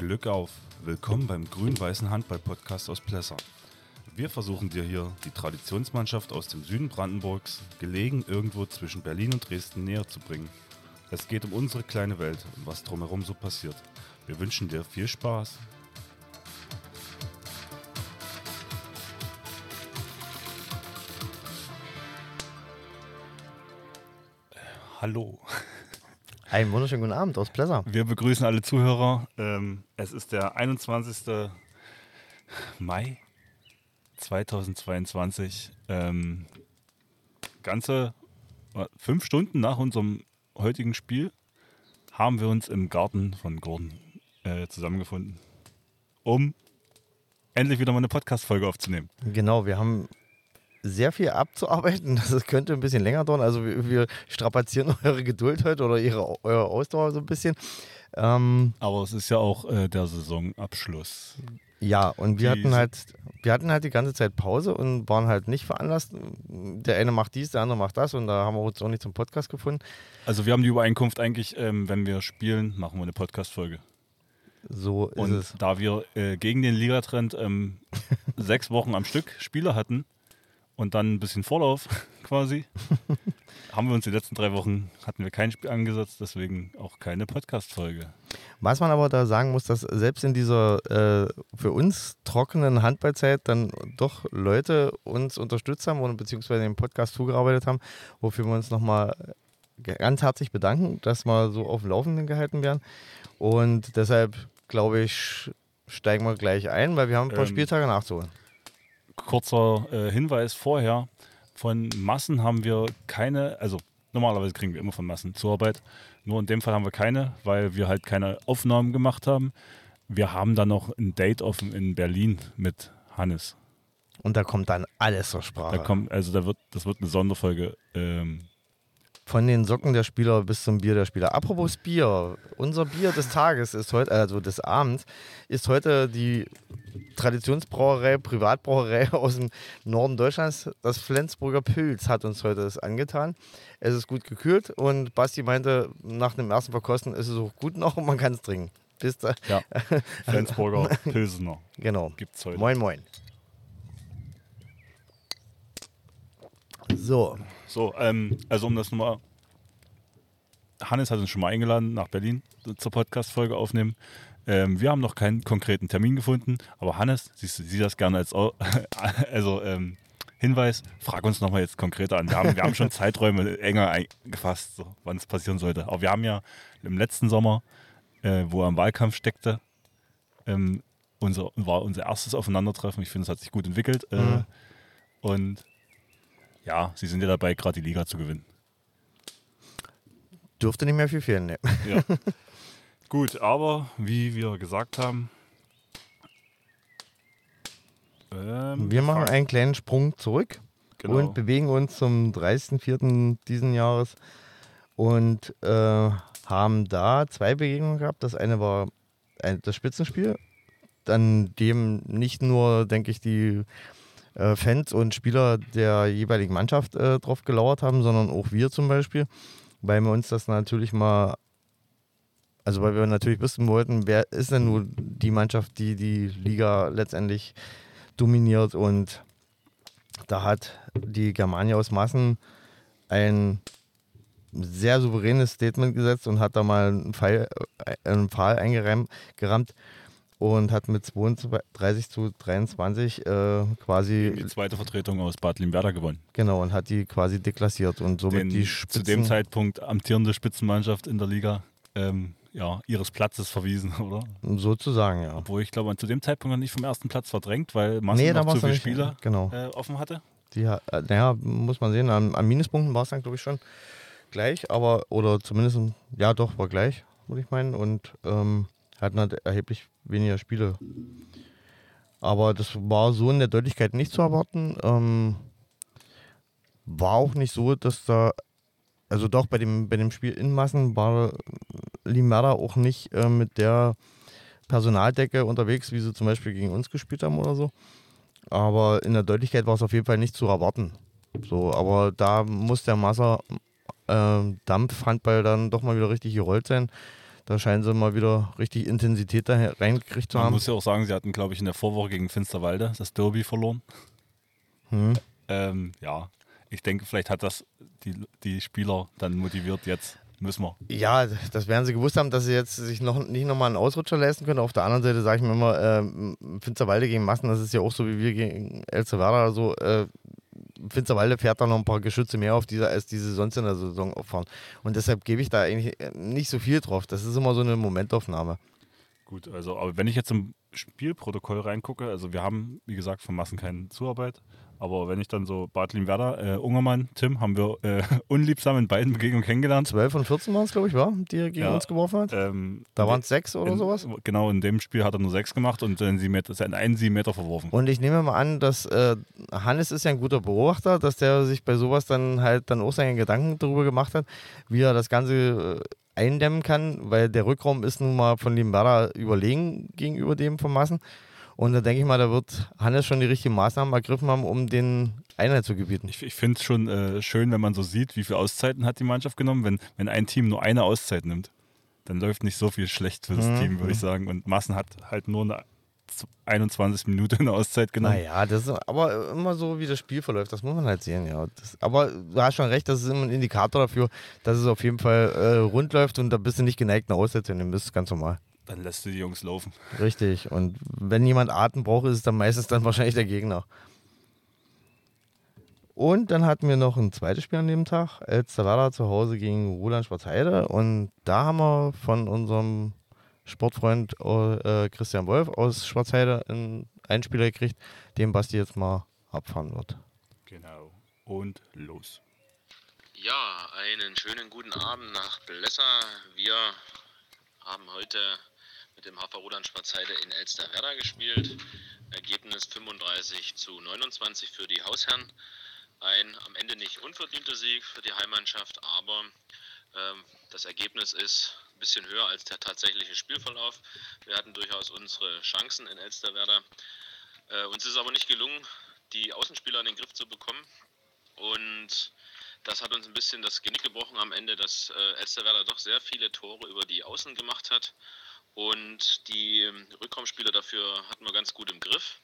Glück auf! Willkommen beim grün-weißen Handball-Podcast aus Plessa. Wir versuchen dir hier die Traditionsmannschaft aus dem Süden Brandenburgs, gelegen irgendwo zwischen Berlin und Dresden, näher zu bringen. Es geht um unsere kleine Welt und was drumherum so passiert. Wir wünschen dir viel Spaß. Hallo. Einen wunderschönen guten Abend aus Plessa. Wir begrüßen alle Zuhörer. Ähm, es ist der 21. Mai 2022. Ähm, ganze äh, fünf Stunden nach unserem heutigen Spiel haben wir uns im Garten von Gordon äh, zusammengefunden, um endlich wieder mal eine Podcast-Folge aufzunehmen. Genau, wir haben sehr viel abzuarbeiten. Das könnte ein bisschen länger dauern. Also wir, wir strapazieren eure Geduld heute oder ihre, eure Ausdauer so ein bisschen. Ähm, Aber es ist ja auch äh, der Saisonabschluss. ja, und wir Die hatten halt, wir hatten halt die ganze Zeit Pause und waren halt nicht veranlasst. Der eine macht dies, der andere macht das und da haben wir uns auch nicht zum Podcast gefunden. Also wir haben die Übereinkunft eigentlich, ähm, wenn wir spielen, machen wir eine Podcast-Folge. So ist Und es. da wir äh, gegen den Ligatrend ähm, sechs Wochen am Stück Spiele hatten und dann ein bisschen Vorlauf quasi, haben wir uns die letzten drei Wochen, hatten wir kein Spiel angesetzt, deswegen auch keine Podcast-Folge. Was man aber da sagen muss, dass selbst in dieser äh, für uns trockenen Handballzeit dann doch Leute uns unterstützt haben oder beziehungsweise den Podcast zugearbeitet haben, wofür wir uns nochmal ganz herzlich bedanken, dass wir so auf dem Laufenden gehalten werden. Und deshalb glaube ich, steigen wir gleich ein, weil wir haben ein paar Ähm, Spieltage nachzuholen. Kurzer äh, Hinweis vorher, von Massen haben wir keine, also normalerweise kriegen wir immer von Massen Zuarbeit, nur in dem Fall haben wir keine, weil wir halt keine Aufnahmen gemacht haben. Wir haben dann noch ein Date offen in Berlin mit Hannes. Und da kommt dann alles zur Sprache. Da kommt, also da wird, das wird eine Sonderfolge. Ähm, Von den Socken der Spieler bis zum Bier der Spieler. Apropos Bier, unser Bier des Tages ist heute, also des Abends, ist heute die Traditionsbrauerei, Privatbrauerei aus dem Norden Deutschlands. Das Flensburger Pilz hat uns heute das angetan. Es ist gut gekühlt und Basti meinte, nach dem ersten Verkosten ist es auch gut noch und man kann es trinken. Bis da, ja, Flensburger Pilsener genau. gibt es heute. Moin, moin. So, So, ähm, also um das nochmal. Hannes hat uns schon mal eingeladen nach Berlin zur Podcast-Folge aufnehmen. Ähm, wir haben noch keinen konkreten Termin gefunden, aber Hannes, siehst du, sieh das gerne als also, ähm, Hinweis, frag uns nochmal jetzt konkreter an. Wir haben, wir haben schon Zeiträume enger gefasst, so, wann es passieren sollte. Aber wir haben ja im letzten Sommer, äh, wo er im Wahlkampf steckte, ähm, unser, war unser erstes Aufeinandertreffen. Ich finde, es hat sich gut entwickelt. Äh, Mhm. Und ja, sie sind ja dabei, gerade die Liga zu gewinnen. dürfte nicht mehr viel fehlen. Ne? Ja. Gut, aber wie wir gesagt haben, ähm, Wir machen einen kleinen Sprung zurück. genau. und bewegen uns zum 30.04. diesen Jahres und äh, haben da zwei Begegnungen gehabt. Das eine war ein, das Spitzenspiel, an dem nicht nur, denke ich, die äh, Fans und Spieler der jeweiligen Mannschaft äh, drauf gelauert haben, sondern auch wir zum Beispiel, weil wir uns das natürlich mal, also weil wir natürlich wissen wollten, wer ist denn nun die Mannschaft, die die Liga letztendlich dominiert. Und da hat die Germania aus Massen ein sehr souveränes Statement gesetzt und hat da mal einen Pfeil, äh, einen Pfahl eingerammt und hat mit 32 zu 23 äh, quasi die zweite Vertretung aus Bad Limwerder gewonnen. genau und hat die quasi deklassiert und somit Den die zu Spitzen, dem Zeitpunkt amtierende Spitzenmannschaft in der Liga ähm, ja, ihres Platzes verwiesen, oder? sozusagen ja. Obwohl ich glaube, man zu dem Zeitpunkt noch nicht vom ersten Platz verdrängt, weil Massen Nee, noch zu viele Spieler genau. äh, offen hatte. Die, äh, naja, muss man sehen, an, an Minuspunkten war es dann, glaube ich, schon gleich, aber, oder zumindest, ja doch, war gleich, würde ich meinen, und ähm, hatten halt erheblich weniger Spiele. Aber das war so in der Deutlichkeit nicht zu erwarten. Ähm, war auch nicht so, dass da, also doch bei dem, bei dem Spiel in Massen war Limera auch nicht äh, mit der Personaldecke unterwegs, wie sie zum Beispiel gegen uns gespielt haben oder so. Aber in der Deutlichkeit war es auf jeden Fall nicht zu erwarten. So, aber da muss der Masser äh, Dampfhandball dann doch mal wieder richtig gerollt sein. Da scheinen sie mal wieder richtig Intensität da reingekriegt zu Man haben. muss ja auch sagen, sie hatten, glaube ich, in der Vorwoche gegen Finsterwalde das Derby verloren. Hm. Ähm, ja, ich denke, vielleicht hat das die, die Spieler dann motiviert, jetzt müssen wir. Ja, das werden sie gewusst haben, dass sie jetzt sich noch nicht nochmal einen Ausrutscher leisten können. Auf der anderen Seite sage ich mir immer, ähm, Finsterwalde gegen Massen, das ist ja auch so wie wir gegen El oder so. Äh, Finsterwalde fährt da noch ein paar Geschütze mehr auf dieser, als diese sonst in der Saison auffahren. Und deshalb gebe ich da eigentlich äh, nicht so viel drauf. Das ist immer so eine Momentaufnahme. Gut, also, aber wenn ich jetzt im Spielprotokoll reingucke, also wir haben, wie gesagt, von Massen keine Zuarbeit, aber wenn ich dann so Bartlin Werder, äh, Ungermann, Tim, haben wir äh, unliebsam in beiden Begegnungen kennengelernt. 12 und 14 waren es, glaube ich, war, die er gegen Ja. uns geworfen hat. Ähm, Da waren es sechs oder in, sowas. Genau, in dem Spiel hat er nur sechs gemacht und sieben Meter, einen sieben Meter verworfen. Und ich nehme mal an, dass äh, Hannes ist ja ein guter Beobachter, dass der sich bei sowas dann halt dann auch seine Gedanken darüber gemacht hat, wie er das Ganze äh, eindämmen kann, weil der Rückraum ist nun mal von dem Werder überlegen gegenüber dem von Massen. Und da denke ich mal, da wird Hannes schon die richtigen Maßnahmen ergriffen haben, um den Einheit zu gebieten. Ich, ich finde es schon äh, schön, wenn man so sieht, wie viele Auszeiten hat die Mannschaft genommen. Wenn, wenn ein Team nur eine Auszeit nimmt, dann läuft nicht so viel schlecht für das Mhm. Team, würde ich sagen. Und Massen hat halt nur eine 21 Minuten Auszeit genommen. Naja, das ist aber immer so, wie das Spiel verläuft, das muss man halt sehen, ja. Das, aber du hast schon recht, das ist immer ein Indikator dafür, dass es auf jeden Fall äh, rund läuft und da bist du nicht geneigt, eine Auszeit zu nehmen. Das ist ganz normal. Dann lässt du die Jungs laufen. Richtig. Und wenn jemand Atem braucht, ist es dann meistens dann wahrscheinlich der Gegner. Und dann hatten wir noch ein zweites Spiel an dem Tag, El Salada zu Hause gegen Roland Schwarzheide. Und da haben wir von unserem Sportfreund äh, Christian Wolf aus Schwarzheide einen Einspieler gekriegt, den Basti jetzt mal abfahren wird. Genau. Und los. Ja, einen schönen guten Abend nach Blesser. Wir haben heute mit dem HV Roland Schwarzheide in Elsterwerda gespielt. Ergebnis 35 zu 29 für die Hausherren. Ein am Ende nicht unverdienter Sieg für die Heimmannschaft, aber ähm, das Ergebnis ist ein bisschen höher als der tatsächliche Spielverlauf. Wir hatten durchaus unsere Chancen in Elsterwerda. Äh, uns ist aber nicht gelungen, die Außenspieler in den Griff zu bekommen. Und das hat uns ein bisschen das Genick gebrochen am Ende, dass äh, Elsterwerda doch sehr viele Tore über die Außen gemacht hat. Und die ähm, Rückraumspieler dafür hatten wir ganz gut im Griff.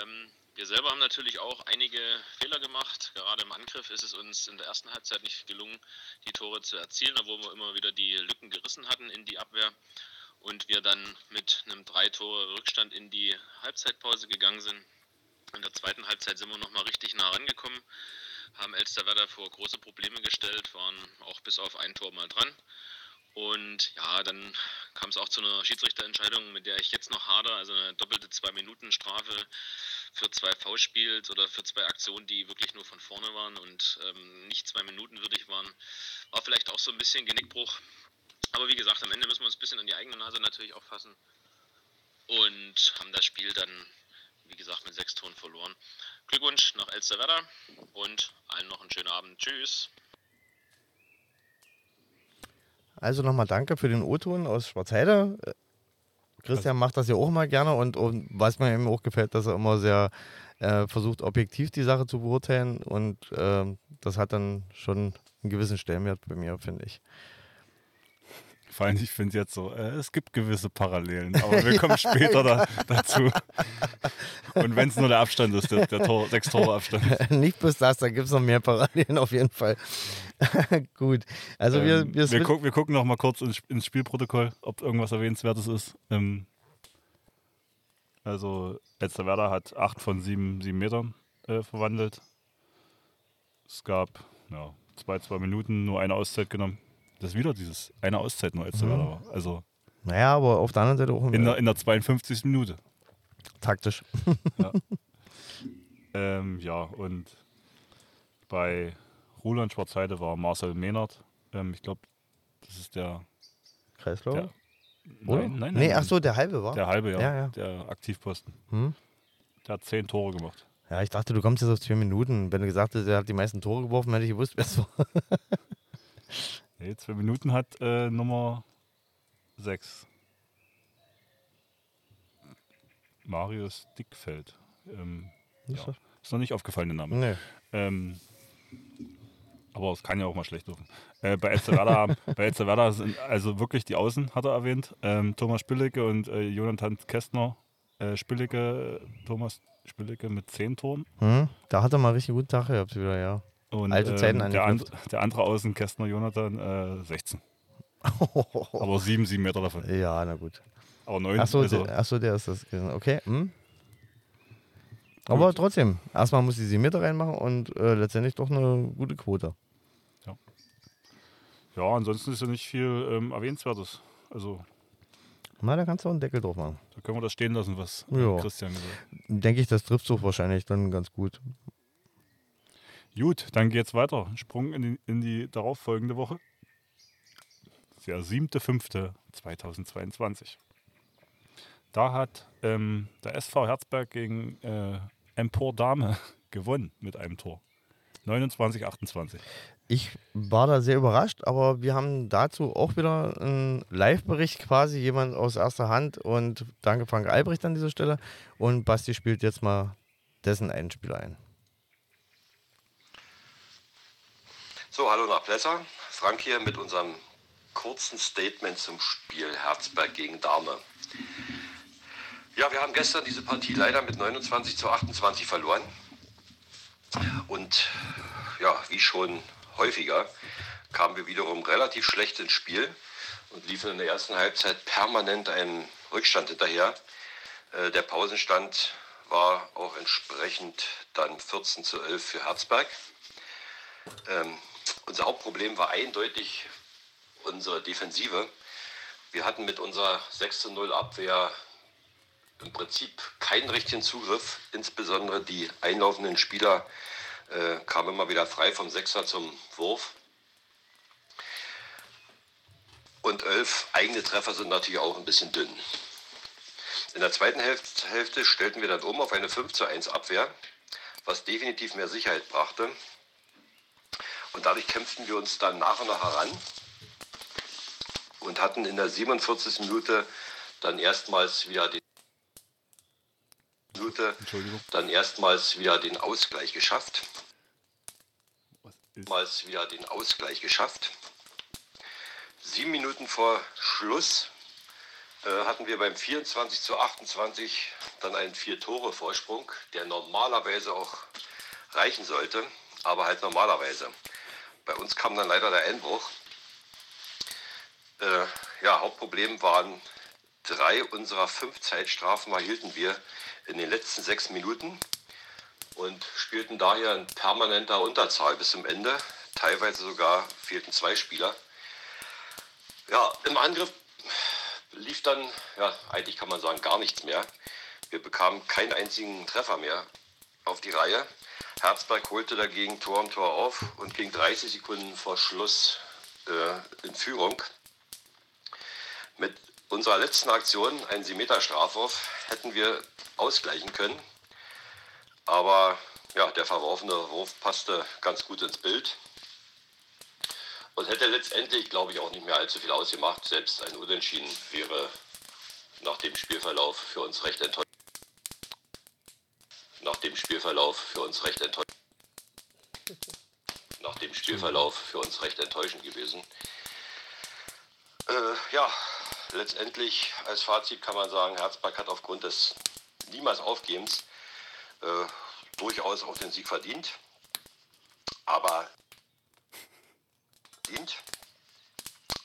Ähm, wir selber haben natürlich auch einige Fehler gemacht. Gerade im Angriff ist es uns in der ersten Halbzeit nicht gelungen, die Tore zu erzielen, obwohl wir immer wieder die Lücken gerissen hatten in die Abwehr. Und wir dann mit einem drei Tore Rückstand in die Halbzeitpause gegangen sind. In der zweiten Halbzeit sind wir nochmal richtig nah rangekommen haben Elsterwerda vor große Probleme gestellt, waren auch bis auf ein Tor mal dran. Und ja, dann kam es auch zu einer Schiedsrichterentscheidung, mit der ich jetzt noch hader, also eine doppelte Zwei-Minuten-Strafe für zwei V-Spiels oder für zwei Aktionen, die wirklich nur von vorne waren und ähm, nicht zwei Minuten würdig waren. War vielleicht auch so ein bisschen Genickbruch. Aber wie gesagt, am Ende müssen wir uns ein bisschen an die eigene Nase natürlich auch fassen. Und haben das Spiel dann, wie gesagt, mit sechs Toren verloren. Glückwunsch nach Elsterwerda und allen noch einen schönen Abend. Tschüss. Also nochmal danke für den O-Ton aus Schwarzheide. Äh, Christian macht das ja auch mal gerne und, und was mir eben auch gefällt, dass er immer sehr äh, versucht, objektiv die Sache zu beurteilen und ähm, das hat dann schon einen gewissen Stellenwert bei mir, finde ich. Vor allem, ich finde jetzt so, äh, es gibt gewisse Parallelen, aber wir kommen später da, dazu. Und wenn es nur der Abstand ist, der, der Tor, sechs Tore Abstand. Nicht bloß das, da gibt es noch mehr Parallelen auf jeden Fall. Gut, also wir, Ähm, wir, wir, guck, wir gucken noch mal kurz ins, ins Spielprotokoll, ob irgendwas Erwähnenswertes ist. Ähm, also, Elsterwerda hat acht von sieben, sieben Metern äh, verwandelt. Es gab ja, zwei, zwei Minuten, nur eine Auszeit genommen. Das ist wieder dieses eine Auszeit nur Elsterwerda Mhm. war. Also naja, aber auf der anderen Seite auch in der, in der 52. Minute. taktisch. Ähm, ja, und bei Roland Schwarzheide war Marcel Mehnert. Ähm, ich glaube, das ist der. Kreislauf? der Oder? nein, nein, nee, nein, ach so, der halbe war. Der halbe, ja. Ja, ja. Der Aktivposten. Hm? Der hat zehn Tore gemacht. Ja, ich dachte, du kommst jetzt auf zwei Minuten. Wenn du gesagt hättest, er hat die meisten Tore geworfen, hätte ich gewusst, wer es war. Nee, zwei Minuten hat äh, Nummer sechs. Marius Dickfeld. Ähm, Ist ja. ist noch nicht aufgefallen, der Name. Nee. Ähm, Aber es kann ja auch mal schlecht laufen. Äh, bei Elsterwerda, bei Elsterwerda sind also wirklich die Außen, hat er erwähnt. Ähm, Thomas Spillecke und äh, Jonathan Kästner. Äh, Spillecke, Thomas Spillecke mit 10 Toren. Hm? Da hat er mal richtig guten Tag gehabt wieder, ja. Und, Alte Zeiten ähm, der, and, der andere Außen, Kästner Jonathan, äh, 16. Aber 7, 7 Meter davon. ja, na gut. Aber 9, Achso, also, der, achso, der ist das. Okay. Hm? Aber trotzdem, erstmal muss sie sie mit reinmachen und äh, letztendlich doch eine gute Quote. ja, ansonsten ist ja nicht viel ähm, Erwähnenswertes. Also, Na, da kannst du auch einen Deckel drauf machen. da können wir das stehen lassen, was äh, Ja. Christian gesagt hat. Denke ich, das trifft so wahrscheinlich dann ganz gut. Gut, dann geht's weiter. Sprung in die, in die darauffolgende Woche. Der 7.5.2022. Da hat ähm, der SV Herzberg gegen äh, Empor Dame gewonnen mit einem Tor. 29-28. Ich war da sehr überrascht, aber wir haben dazu auch wieder einen Live-Bericht quasi, jemand aus erster Hand und danke Frank Albrecht an dieser Stelle und Basti spielt jetzt mal dessen Einspieler ein. So, hallo nach Plesser. Frank hier mit unserem kurzen Statement zum Spiel Herzberg gegen Dahme. Ja, wir haben gestern diese Partie leider mit 29 zu 28 verloren. Und ja, wie schon häufiger kamen wir wiederum relativ schlecht ins Spiel und liefen in der ersten Halbzeit permanent einen Rückstand hinterher. Äh, Der Pausenstand war auch entsprechend dann 14 zu 11 für Herzberg. Ähm, unser Hauptproblem war eindeutig unsere Defensive. Wir hatten mit unserer 6 zu 0 Abwehr im Prinzip keinen richtigen Zugriff. Insbesondere die einlaufenden Spieler äh, kamen immer wieder frei vom Sechser zum Wurf. Und elf eigene Treffer sind natürlich auch ein bisschen dünn. In der zweiten Hälfte, Hälfte stellten wir dann um auf eine 5 zu 1 Abwehr, was definitiv mehr Sicherheit brachte. Und dadurch kämpften wir uns dann nach und nach heran und hatten in der 47. Minute dann erstmals wieder den Minute dann erstmals wieder den Ausgleich geschafft. Erstmals wieder den Ausgleich geschafft. Sieben Minuten vor Schluss äh, hatten wir beim 24 zu 28 dann einen Vier-Tore-Vorsprung, der normalerweise auch reichen sollte, aber halt normalerweise. Bei uns kam dann leider der Einbruch. Äh, ja, Hauptproblem waren drei unserer fünf Zeitstrafen erhielten wir in den letzten sechs Minuten und spielten daher in permanenter Unterzahl bis zum Ende. Teilweise sogar fehlten zwei Spieler. Ja, im Angriff lief dann, ja, eigentlich kann man sagen, gar nichts mehr. Wir bekamen keinen einzigen Treffer mehr auf die Reihe. Herzberg holte dagegen Tor um Tor auf und ging 30 Sekunden vor Schluss äh, in Führung. Mit unserer letzten Aktion, ein 7-Meter-Strafwurf, hätten wir ausgleichen können. Aber ja, der verworfene Wurf passte ganz gut ins Bild und hätte letztendlich, glaube ich, auch nicht mehr allzu viel ausgemacht. Selbst ein Unentschieden wäre nach dem Spielverlauf für uns recht enttäuschend. Nach dem Spielverlauf für uns recht enttäuschend. Nach dem Spielverlauf für uns recht enttäuschend gewesen. Äh, ja, letztendlich als Fazit kann man sagen, Herzberg hat aufgrund des niemals Aufgebens äh, durchaus auch den Sieg verdient. Aber verdient.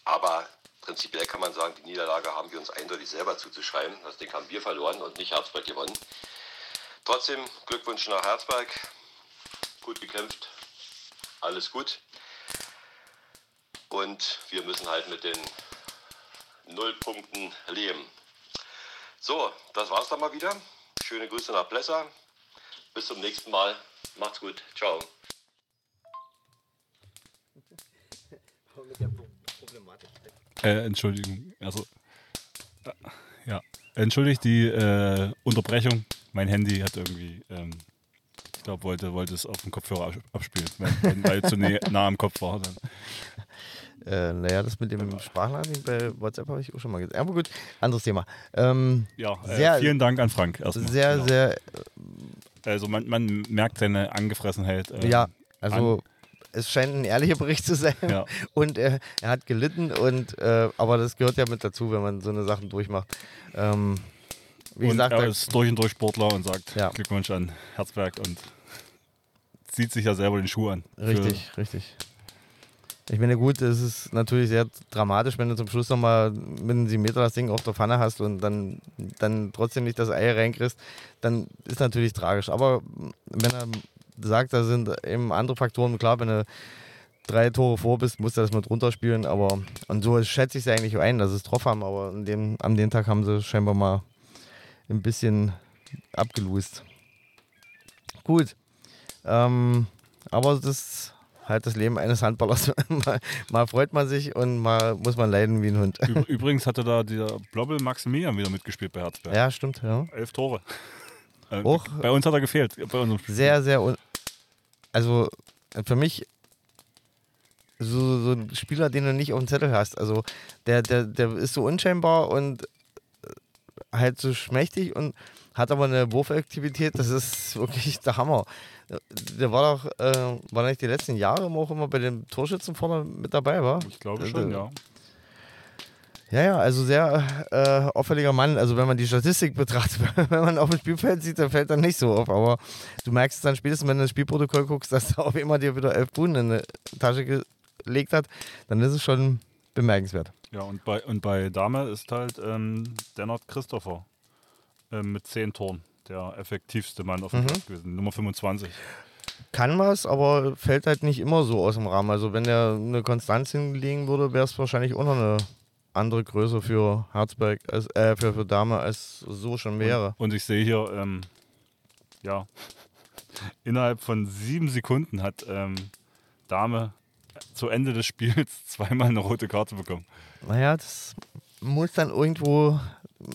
Aber prinzipiell kann man sagen, die Niederlage haben wir uns eindeutig selber zuzuschreiben. Das Ding haben wir verloren und nicht Herzberg gewonnen. Trotzdem Glückwunsch nach Herzberg. Gut gekämpft. Alles gut. Und wir müssen halt mit den Nullpunkten leben. So, das war's dann mal wieder. Schöne Grüße nach Plesser. Bis zum nächsten Mal. Macht's gut. Ciao. Äh, Entschuldigung. Also, äh, ja. Entschuldigt die äh, Unterbrechung. Mein Handy hat irgendwie, ähm, ich glaube, wollte, wollte es auf dem Kopfhörer abs- abspielen, weil, weil- zu nah, nah am Kopf war. Dann. Äh, naja, das mit dem Sprachnachrichten bei WhatsApp habe ich auch schon mal gesagt. Aber gut, anderes Thema. Ähm, Ja, äh, Sehr- vielen Dank an Frank erstmal. sehr, Genau. sehr, Also man, man merkt seine Angefressenheit. ähm, ja, also es scheint ein ehrlicher Bericht zu sein. Ja. Und er, er hat gelitten und äh, aber das gehört ja mit dazu, wenn man so eine Sachen durchmacht. Ähm, wie und gesagt, er ist durch und durch Sportler und sagt Ja. Glückwunsch an Herzberg und zieht sich ja selber den Schuh an. Richtig, richtig. Ich meine, gut, es ist natürlich sehr dramatisch, wenn du zum Schluss nochmal mit einem 7 Meter das Ding auf der Pfanne hast und dann, dann trotzdem nicht das Ei reinkriegst, dann ist natürlich tragisch. Aber wenn er sagt, da sind eben andere Faktoren, klar, wenn du drei Tore vor bist, musst du das mit runterspielen, aber und so schätze ich es eigentlich ein, dass sie es drauf haben, aber an dem, an dem Tag haben sie scheinbar mal ein bisschen abgelost. Gut. Ähm, aber das ist halt das Leben eines Handballers. mal, mal freut man sich und mal muss man leiden wie ein Hund. Üb- Übrigens hatte da dieser Blobbel Maximilian wieder mitgespielt bei Herzberg. Ja, stimmt. Ja. Elf Tore. Äh, Auch- bei uns hat er gefehlt. Bei unserem Spiel. Sehr, sehr. Also für mich so, so ein Spieler, den du nicht auf dem Zettel hast. Also der, der, der ist so unscheinbar und äh, halt so schmächtig und hat aber eine Wurfaktivität, das ist wirklich der Hammer. Der war doch, äh, war nicht die letzten Jahre auch immer bei den Torschützen vorne mit dabei, war? Ich glaube schon, ja. Ja, ja, also sehr äh, auffälliger Mann. Also wenn man die Statistik betrachtet, wenn man auf dem Spielfeld sieht, dann fällt er nicht so auf. Aber du merkst es dann spätestens, wenn du das Spielprotokoll guckst, dass er auf immer dir wieder elf Pfund in die Tasche gelegt hat, dann ist es schon bemerkenswert. Ja, und bei, und bei Dame ist halt ähm, Dennert Christopher ähm, mit zehn Toren der effektivste Mann auf dem Mhm. Platz gewesen. Nummer 25. Kann was, aber fällt halt nicht immer so aus dem Rahmen. Also wenn er eine Konstanz hinlegen würde, wäre es wahrscheinlich auch noch eine andere Größe für Herzberg, als, äh, für, für Dame, als so schon wäre. Und ich sehe hier, ähm, ja, innerhalb von sieben Sekunden hat ähm, Dame zu Ende des Spiels zweimal eine rote Karte bekommen. Naja, das muss dann irgendwo,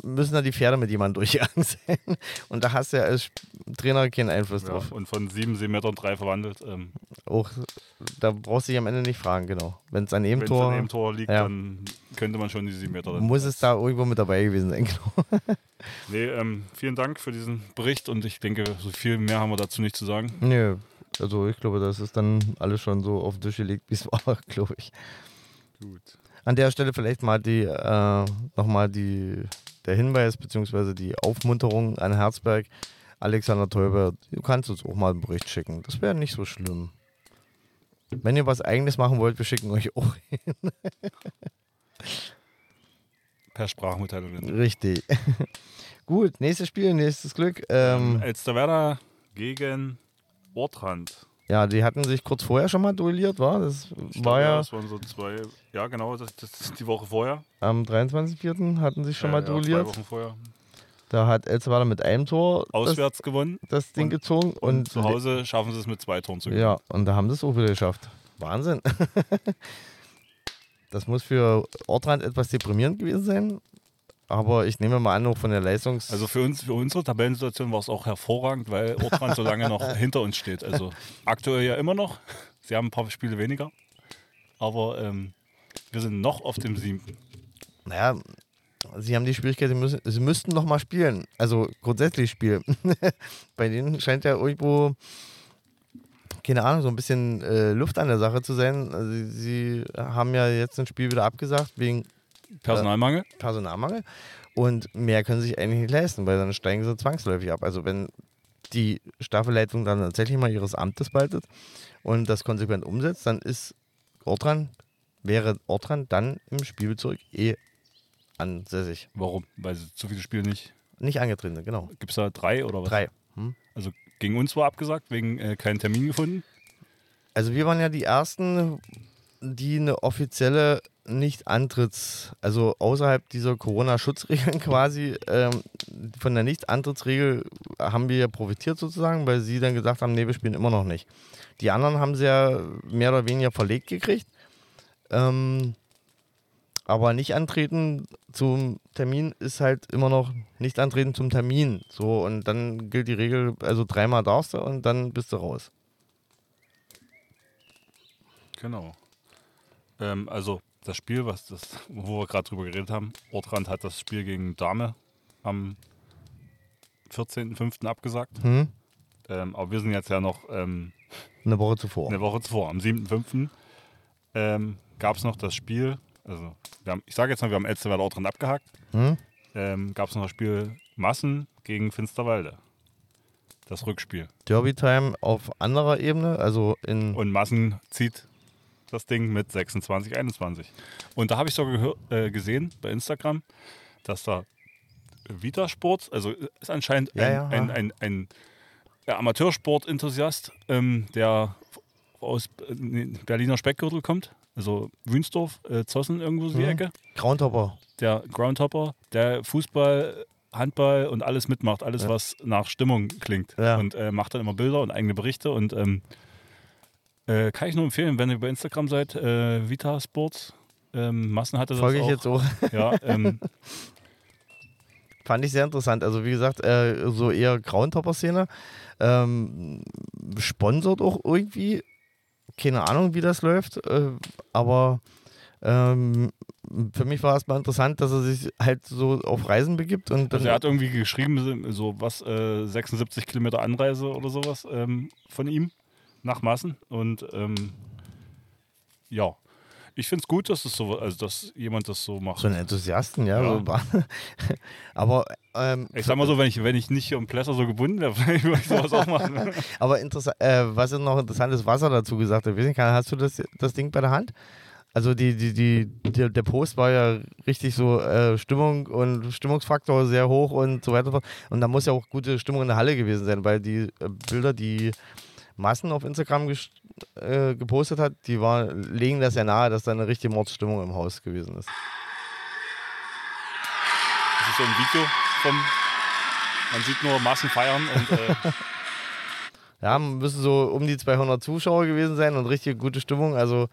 müssen da die Pferde mit jemandem durchgegangen sein. Und da hast du ja als Trainer keinen Einfluss Ja, drauf. und von sieben Metern drei verwandelt. Ähm, Auch, da brauchst du dich am Ende nicht fragen, genau. Wenn es an jedem es Tor an dem Tor liegt, ja. dann könnte man schon die sieben Meter. muss es da irgendwo mit dabei gewesen sein. Genau. Nee, ähm, vielen Dank für diesen Bericht und ich denke, so viel mehr haben wir dazu nicht zu sagen. Nö, also ich glaube, das ist dann alles schon so auf den Tisch gelegt, wie es war, glaube ich. Gut. An der Stelle vielleicht mal die, äh, nochmal die, der Hinweis bzw. die Aufmunterung an Herzberg. Alexander Teuber, du kannst uns auch mal einen Bericht schicken. Das wäre nicht so schlimm. Wenn ihr was Eigenes machen wollt, wir schicken euch auch Per Sprachmitteilung. richtig. Gut, nächstes Spiel, nächstes Glück. Ähm, Elsterwerda gegen Ortrand. ja, die hatten sich kurz vorher schon mal duelliert, war? Das Ich war ja Das waren so zwei, ja genau, das, das ist die Woche vorher. am 23.04. hatten sich schon Ja, mal ja, Zwei duelliert. Wochen vorher. Da hat Elsterwerda mit einem Tor das, Auswärts gewonnen das Ding und- gezogen. und, Und, zu Hause schaffen sie es mit zwei Toren zu gewinnen. Ja, und da haben sie es auch wieder geschafft. Wahnsinn. das muss für Ortrand etwas deprimierend gewesen sein. Aber ich nehme mal an, auch von der Leistungs... Also für uns, für unsere Tabellensituation war es auch hervorragend, weil Ortrand so lange noch hinter uns steht. Also aktuell ja immer noch. Sie haben ein paar Spiele weniger. Aber ähm, wir sind noch auf dem siebten. naja, sie haben die Schwierigkeit, sie, müssen, sie müssten noch mal spielen. Also grundsätzlich spielen. Bei denen scheint ja irgendwo, keine Ahnung, so ein bisschen äh, Luft an der Sache zu sein. Also sie, sie haben ja jetzt ein Spiel wieder abgesagt wegen Personalmangel. Personalmangel. Und mehr können sie sich eigentlich nicht leisten, weil dann steigen sie zwangsläufig ab. Also wenn die Staffelleitung dann tatsächlich mal ihres Amtes waltet und das konsequent umsetzt, dann ist Ortran, wäre Ortran dann im Spielbezirk eh ansässig. Warum? Weil sie zu viele Spiele nicht. Nicht angetreten, genau. Gibt es da drei oder was? Drei. Hm? Also gegen uns war abgesagt, wegen äh, keinen Termin gefunden. Also wir waren ja die Ersten, die eine offizielle Nicht-Antritts-, also außerhalb dieser Corona-Schutzregeln quasi, ähm, von der Nicht-Antrittsregel haben wir ja profitiert sozusagen, weil sie dann gesagt haben, nee, wir spielen immer noch nicht. Die anderen haben sie ja mehr oder weniger verlegt gekriegt. Ähm, aber nicht antreten zum Termin ist halt immer noch nicht antreten zum Termin. So, und dann gilt die Regel, also dreimal darfst du und dann bist du raus. Genau. Ähm, also das Spiel, was das, wo wir gerade drüber geredet haben, Ortrand hat das Spiel gegen Dame am 14.05. abgesagt. Hm? Ähm, aber wir sind jetzt ja noch ähm, Eine Woche zuvor. Eine Woche zuvor, am 7.5. Ähm, gab es noch das Spiel, also wir haben, ich sage jetzt mal, wir haben auch drin abgehakt. Hm? Ähm, gab es noch das Spiel Massen gegen Finsterwalde. Das Rückspiel. Derby-Time auf anderer Ebene, also in. Und Massen zieht das Ding mit 26, 21. Und da habe ich sogar äh, gesehen bei Instagram, dass da Vita Sports, also ist anscheinend ein, ja, ein, ja. ein, ein, ja, Amateursport-Enthusiast, ähm, der aus äh, Berliner Speckgürtel kommt, also Wünsdorf, äh, Zossen irgendwo so die Mhm. Ecke. Groundhopper. Der Groundhopper, der Fußball, Handball und alles mitmacht, alles Ja. was nach Stimmung klingt. Und äh, macht dann immer Bilder und eigene Berichte und ähm, äh, kann ich nur empfehlen, wenn ihr bei Instagram seid, äh, Vita Sports. Ähm, Massen hatte das Folge ich auch. jetzt auch. Ja, ähm, Fand ich sehr interessant. Also wie gesagt, äh, so eher Groundhopper-Szene. Ähm, sponsort auch irgendwie. Keine Ahnung, wie das läuft. Äh, aber ähm, für mich war erstmal interessant, dass er sich halt so auf Reisen begibt. Und also er hat irgendwie geschrieben, so was, äh, 76 Kilometer Anreise oder sowas ähm, von ihm nach Massen. Und ähm, ja, ich finde es gut, dass es so, also dass jemand das so macht. so ein Enthusiasten, ja. Ja. So, aber ähm, Ich sag mal so, wenn ich, wenn ich nicht hier im Plesser so gebunden wäre, würde ich sowas auch machen. Aber interessant, äh, was ist noch interessant ist, was er dazu gesagt hat. Hast du das, das Ding bei der Hand? Also die, die, die, der, der Post war ja richtig so äh, Stimmung und Stimmungsfaktor sehr hoch und so weiter. Und da muss ja auch gute Stimmung in der Halle gewesen sein, weil die äh, Bilder, die Massen auf Instagram äh, gepostet hat, die war, legen das ja nahe, dass da eine richtige Mordsstimmung im Haus gewesen ist. Das ist so ein Video vom, man sieht nur Massen feiern und äh, Ja, müssen so um die 200 Zuschauer gewesen sein und richtig gute Stimmung. Also,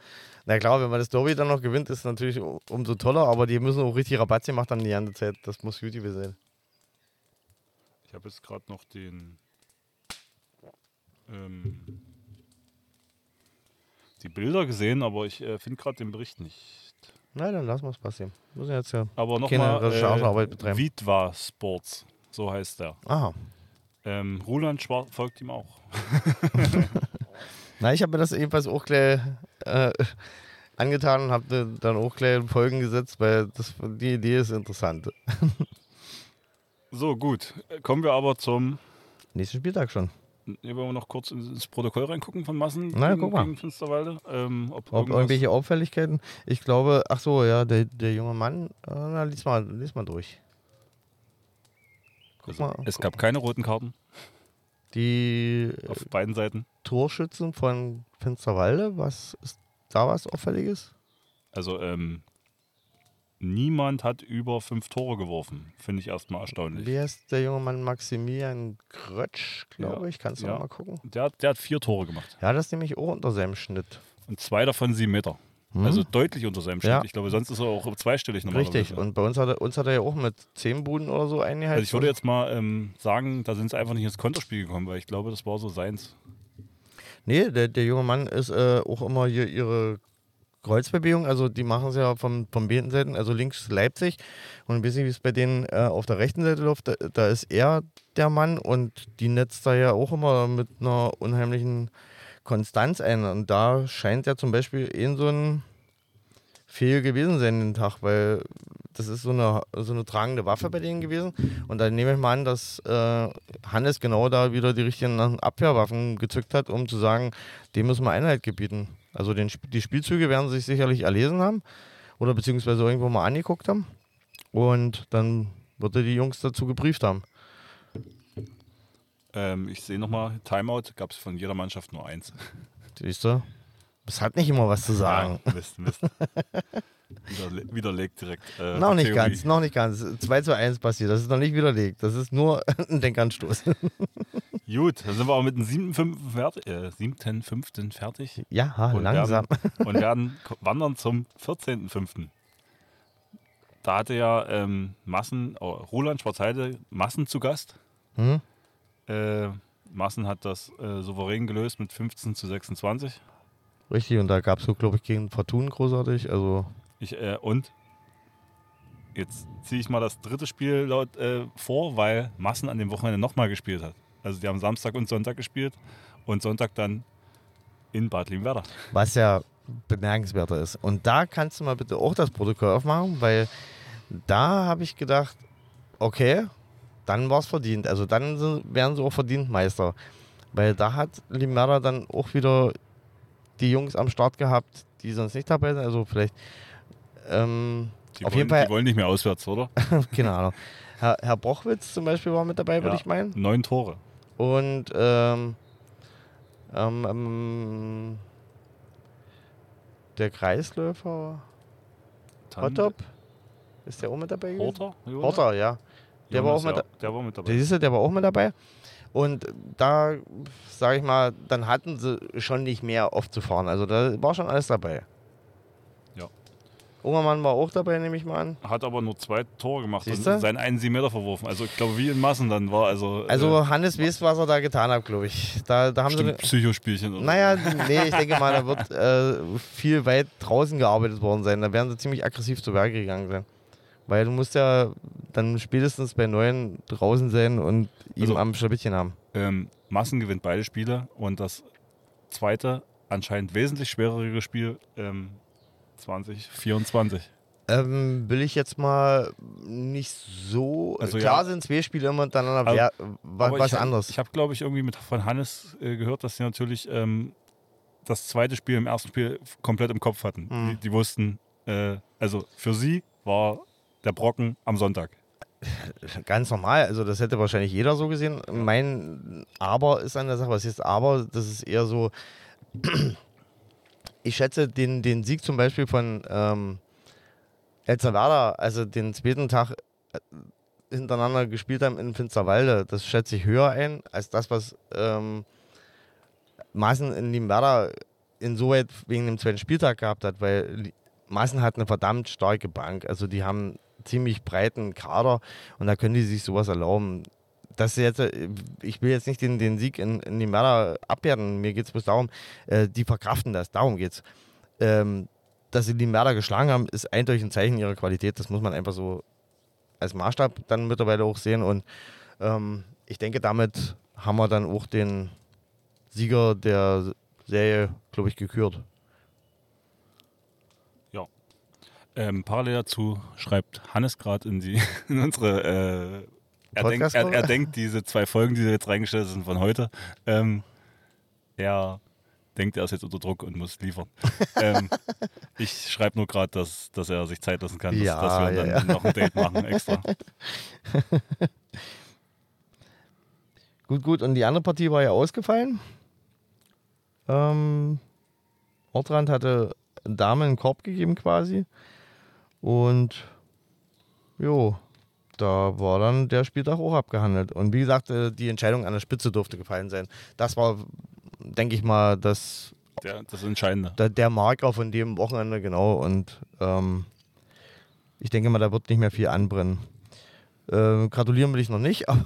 na klar, wenn man das Derby dann noch gewinnt, ist natürlich u- umso toller, aber die müssen auch richtig Rabatt gemacht haben die ganze Zeit. Das muss gut gewesen sein. ich habe jetzt gerade noch den ähm, die Bilder gesehen, aber ich äh, finde gerade den Bericht nicht. Na, dann lassen wir es passieren. Müssen jetzt ja. Aber Keine nochmal, Recherchearbeit äh, betreiben. Vitva Sports, so heißt der. Aha. Ähm, Roland Schwar folgt ihm auch. Na, ich habe mir das ebenfalls auch gleich äh, angetan und habe dann auch gleich Folgen gesetzt, weil das, die Idee ist interessant. So, gut. Kommen wir aber zum. Nächsten Spieltag schon. Hier wollen wir noch kurz ins Protokoll reingucken von Massen Na, gegen, guck mal. gegen Finsterwalde. Ähm, ob Ob irgendwelche Auffälligkeiten? Ich glaube, ach so, ja, der, der junge Mann, äh, na, lies mal, lies mal durch. Guck also, mal. es gab keine roten Karten Die auf beiden Seiten. Torschützen von Finsterwalde, was ist da was Auffälliges? Also ähm, niemand hat über fünf Tore geworfen. Finde ich erstmal erstaunlich. Wie heißt der junge Mann Maximilian Grötsch, glaube Ja, ich? Kannst du ja. noch mal gucken? Der, hat- der hat vier Tore gemacht. Ja, das ist nämlich auch unter seinem Schnitt. Und zwei davon sieben Meter. Hm? Also deutlich unter seinem Schnitt. Ja. Ich glaube, sonst ist er auch zweistellig normalerweise. Richtig. Und bei uns hat er, uns hat er ja auch mit zehn Buden oder so eingehalten. Also ich würde jetzt mal ähm, sagen, da sind sie einfach nicht ins Konterspiel gekommen, weil ich glaube, das war so seins. Nee, der, der junge Mann ist äh, auch immer hier ihre Kreuzbewegung, also die machen es ja vom, vom beiden Seiten, also links Leipzig und ein bisschen wie es bei denen äh, auf der rechten Seite läuft, da, da ist er der Mann und die netzt da ja auch immer mit einer unheimlichen Konstanz ein und da scheint ja zum Beispiel eben so ein Fehl gewesen sein den Tag, weil das ist so eine, so eine tragende Waffe bei denen gewesen. Und dann nehme ich mal an, dass äh, Hannes genau da wieder die richtigen Abwehrwaffen gezückt hat, um zu sagen, dem müssen wir Einhalt gebieten. Also den, die Spielzüge werden sie sich sicherlich erlesen haben oder beziehungsweise irgendwo mal angeguckt haben. Und dann wird er die Jungs dazu gebrieft haben. Ähm, ich sehe nochmal, Timeout gab es von jeder Mannschaft nur eins. Siehst du? Das hat nicht immer was zu sagen. Ja, Mist, Mist. Widerle widerlegt direkt. Äh, noch nicht Theorie. ganz, noch nicht ganz. 2 zu 1 passiert. Das ist noch nicht widerlegt. Das ist nur ein Denkanstoß. Gut, dann sind wir auch mit dem siebten, fünften fertig, äh, siebten, fünften fertig Ja, Und langsam. und werden wandern zum 14.05. Da hatte ja ähm, Massen, oh, Roland Schwarzheide Massen zu Gast. Hm? Äh, Massen hat das äh, souverän gelöst mit 15 zu 26. Richtig, und da gab es so, glaube ich, gegen Fortun großartig. Also, Ich, äh, und jetzt ziehe ich mal das dritte Spiel laut, äh, vor, weil Massen an dem Wochenende nochmal gespielt hat. Also die haben Samstag und Sonntag gespielt und Sonntag dann in Bad Limwerder. was ja bemerkenswerter ist. Und da kannst du mal bitte auch das Protokoll aufmachen, weil da habe ich gedacht, okay, dann war es verdient. Also dann sind, wären sie auch verdient Meister. Weil da hat Limera dann auch wieder die Jungs am Start gehabt, die sonst nicht dabei sind. Also vielleicht, ähm, Die, Auf wollen, jeden Fall- die wollen nicht mehr auswärts, oder? Ahnung. Herr, Herr Brochwitz zum Beispiel war mit dabei, würde Ja. ich meinen. Neun Tore. Und ähm, ähm, ähm, der Kreisläufer Hottop, ist der auch mit dabei gewesen? Horter? Horter, ja. Der war, auch mit, ja, der war mit der, dabei. siehst du, der war auch mit dabei. Und da, sage ich mal, dann hatten sie schon nicht mehr aufzufahren. Also da war schon alles dabei. Ja. Ungermann war auch dabei, nehme ich mal an. Hat aber nur zwei Tore gemacht und Siehste? seinen einen 7 Meter verworfen. Also ich glaube, wie in Massen dann war. Also, Also Hannes weiß, was er da getan hat, glaube ich. Da, da äh, haben sie. bestimmt Psychospielchen. Oder Naja, nee, ich denke mal, da wird äh, viel weit draußen gearbeitet worden sein. Da werden sie ziemlich aggressiv zu Werke gegangen sein. Weil du musst ja dann spätestens bei Neuen draußen sein und ihm Also- am Schlappchen haben. ähm, Massen gewinnt beide Spiele und das zweite, anscheinend wesentlich schwerere Spiel ähm, 2024. Ähm, will ich jetzt mal nicht so. Also klar ja. sind zwei Spiele immer miteinander wa- Aber was ich, anderes. Ich habe, glaube ich, irgendwie mit, von Hannes äh, gehört, dass sie natürlich ähm, das zweite Spiel im ersten Spiel komplett im Kopf hatten. Mhm. Die, die wussten, äh, also für sie war der Brocken am Sonntag. Ganz normal. Also, das hätte wahrscheinlich jeder so gesehen. Mein Aber ist an der Sache. Was ist Aber? Das ist eher so. Ich schätze den, den Sieg zum Beispiel von ähm, Elzerwerda, also den zweiten Tag äh, hintereinander gespielt haben in Finsterwalde, das schätze ich höher ein als das, was ähm, Maaßen in Limwerda insoweit wegen dem zweiten Spieltag gehabt hat, weil Maaßen hat eine verdammt starke Bank. Also die haben ziemlich breiten Kader und da können die sich sowas erlauben. Das jetzt, äh, ich will jetzt nicht den, den Sieg in, in Limwerda abwerten, mir geht es bloß darum, äh, die verkraften das, darum geht's. Ähm, dass sie Limwerda geschlagen haben, ist eindeutig ein Zeichen ihrer Qualität. Das muss man einfach so als Maßstab dann mittlerweile auch sehen. Und ähm, ich denke, damit haben wir dann auch den Sieger der Serie, glaube ich, gekürt. Ähm, parallel dazu schreibt Hannes gerade in, die- in unsere. Äh, er, denkt, er, er denkt, diese zwei Folgen, die jetzt reingestellt sind, von heute. Ähm, er denkt, er ist jetzt unter Druck und muss liefern. ähm, ich schreibe nur gerade, dass, dass er sich Zeit lassen kann, dass, Ja, dass wir ja, dann ja. noch ein Date machen extra. Gut, gut. Und die andere Partie war ja ausgefallen. Ähm, Ortrand hatte Dame einen Korb gegeben quasi. Und jo, da war dann der Spieltag auch abgehandelt. Und wie gesagt, äh, die Entscheidung an der Spitze durfte gefallen sein. Das war, denke ich mal, das, Der, das Entscheidende. der, der Marker von dem Wochenende, genau. Und ähm, ich denke mal, da wird nicht mehr viel anbrennen. Äh, gratulieren will ich noch nicht, aber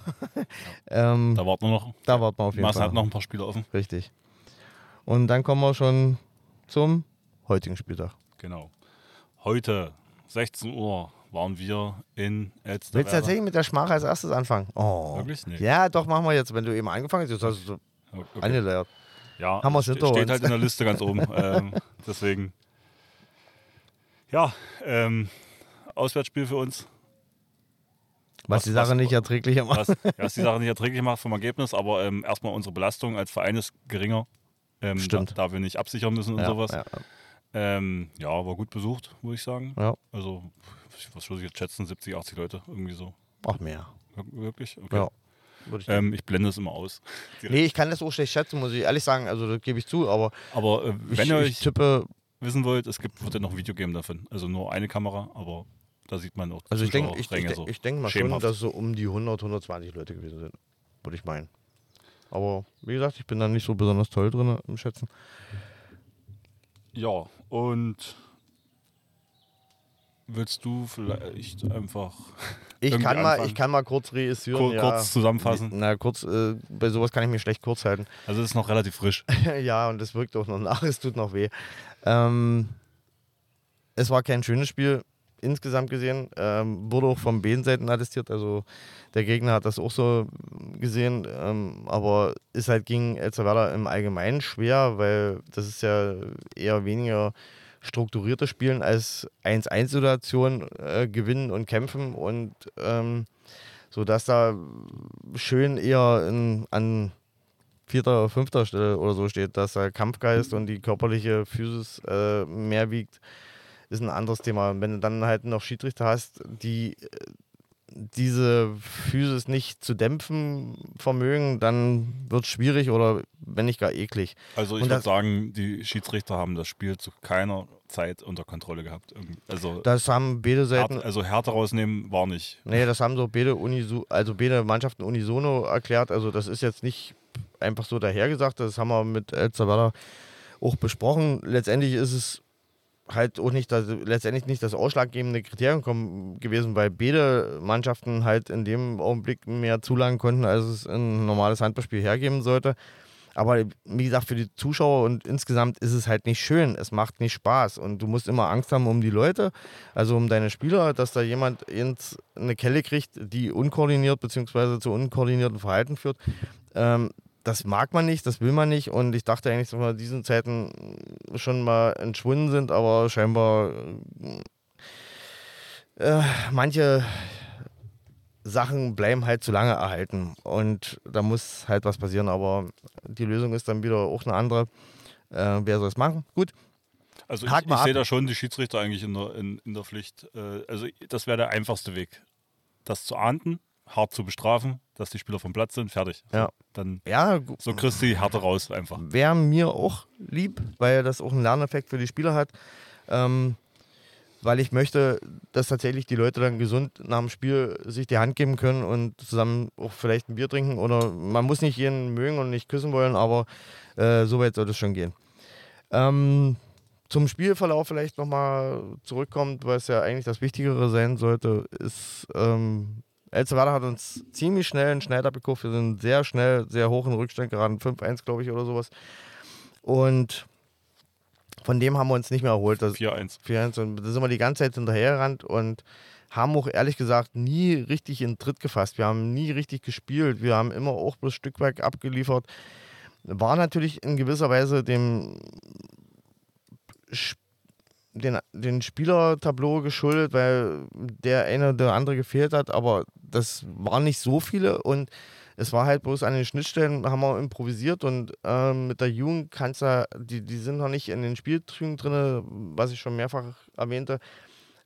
ähm, Da warten wir noch. da warten wir auf jeden Maßen Fall. hat noch ein paar Spiele offen. Richtig. Und dann kommen wir schon zum heutigen Spieltag. Genau. Heute, 16 Uhr, waren wir in Willst du Elsterwerda. tatsächlich mit der Schmach als erstes anfangen? Oh. Wirklich? Nee. Ja, doch, machen wir jetzt. Wenn du eben angefangen hast, jetzt hast du Okay. angeleiert. Ja, Haben ste- hinter steht uns. halt in der Liste ganz oben. ähm, deswegen. Ja, ähm, Auswärtsspiel für uns. Was, Was- die Sache was- nicht erträglicher macht. Was, was die Sache nicht erträglich macht vom Ergebnis, aber ähm, erstmal unsere Belastung als Verein ist geringer. Ähm, Stimmt. Da, da wir nicht absichern müssen und Ja, sowas. ja. Ähm, ja, war gut besucht, würde ich sagen. Ja. Also, was würde ich jetzt schätzen? 70, 80 Leute, irgendwie so. Ach, mehr. Wir- Wirklich? Okay. Ja. Würde ich Ähm, ich blende es immer aus. nee, ich kann das auch schlecht schätzen, muss ich ehrlich sagen. Also, das gebe ich zu, aber Aber äh, wenn ich, ihr euch tippe, wissen wollt, es gibt, wird ja noch ein Video geben davon. Also nur eine Kamera, aber da sieht man auch also ich denke ich, ich, so ich denk mal schon, schemenhaft. dass so um die 100, 120 Leute gewesen sind. Würde ich meinen. Aber wie gesagt, ich bin da nicht so besonders toll drin im Schätzen. Ja, und willst du vielleicht einfach Ich kann, mal, anfangen. ich kann mal kurz reüssieren. kur ja. kurz zusammenfassen? Na, kurz, äh, bei sowas kann ich mich schlecht kurz halten. Also es ist noch relativ frisch. ja, und es wirkt auch noch nach, es tut noch weh. Ähm, es war kein schönes Spiel. insgesamt gesehen. Ähm, wurde auch von beiden Seiten attestiert. Also der Gegner hat das auch so gesehen. Ähm, aber ist halt gegen Elsterwerda im Allgemeinen schwer, weil das ist ja eher weniger strukturierter Spielen als 1-1-Situationen äh, gewinnen und kämpfen und ähm, so dass da schön eher in, an vierter, fünfter Stelle oder so steht, dass der Kampfgeist und die körperliche Physis äh, mehr wiegt, ist ein anderes Thema. wenn du dann halt noch Schiedsrichter hast, die äh, diese Physis nicht zu dämpfen vermögen, dann wird es schwierig oder wenn nicht gar eklig. Also ich würde sagen, die Schiedsrichter haben das Spiel zu keiner Zeit unter Kontrolle gehabt. Also das haben beide Seiten. Härte, also Härte rausnehmen war nicht. Nee, das haben so beide, Uniso, also beide Mannschaften unisono erklärt. Also das ist jetzt nicht einfach so dahergesagt. Das haben wir mit El Zavada auch besprochen. Letztendlich ist es halt auch nicht das, letztendlich nicht das ausschlaggebende Kriterium gewesen, weil beide Mannschaften halt in dem Augenblick mehr zulangen konnten, als es ein normales Handballspiel hergeben sollte. Aber wie gesagt, für die Zuschauer und insgesamt ist es halt nicht schön. Es macht nicht Spaß. Und du musst immer Angst haben um die Leute, also um deine Spieler, dass da jemand ins eine Kelle kriegt, die unkoordiniert bzw. zu unkoordinierten Verhalten führt. Ähm, das mag man nicht, das will man nicht. Und ich dachte eigentlich, dass wir in diesen Zeiten schon mal entschwunden sind, aber scheinbar äh, manche Sachen bleiben halt zu lange erhalten. Und da muss halt was passieren. Aber die Lösung ist dann wieder auch eine andere. Äh, wer soll es machen? Gut. Also ich, ich sehe da schon die Schiedsrichter eigentlich in der, in, in der Pflicht. Äh, also das wäre der einfachste Weg. Das zu ahnden, hart zu bestrafen, dass die Spieler vom Platz sind, fertig. Ja. So, dann ja, so kriegst du die Härte raus einfach. Wäre mir auch lieb, weil das auch einen Lerneffekt für die Spieler hat. Ähm, weil ich möchte, dass tatsächlich die Leute dann gesund nach dem Spiel sich die Hand geben können und zusammen auch vielleicht ein Bier trinken. Oder man muss nicht jeden mögen und nicht küssen wollen, aber äh, so weit sollte es schon gehen. Ähm, zum Spielverlauf vielleicht nochmal zurückkommt, es ja eigentlich das Wichtigere sein sollte, ist ähm, El Salvador hat uns ziemlich schnell einen Schneid abgekauft. Wir sind sehr schnell, sehr hoch in Rückstand geraten. 5-1, glaube ich, oder sowas. Und von dem haben wir uns nicht mehr erholt. 4-1. 4-1. Und da sind wir die ganze Zeit hinterhergerannt und haben auch ehrlich gesagt nie richtig in den Tritt gefasst. Wir haben nie richtig gespielt. Wir haben immer auch bloß Stückwerk abgeliefert. War natürlich in gewisser Weise dem Spiel den, den Spielertableau geschuldet, weil der eine oder andere gefehlt hat, aber das waren nicht so viele und es war halt bloß an den Schnittstellen, haben wir improvisiert und äh, mit der Jugend kannst du, die, die sind noch nicht in den Spielzügen drin, was ich schon mehrfach erwähnte.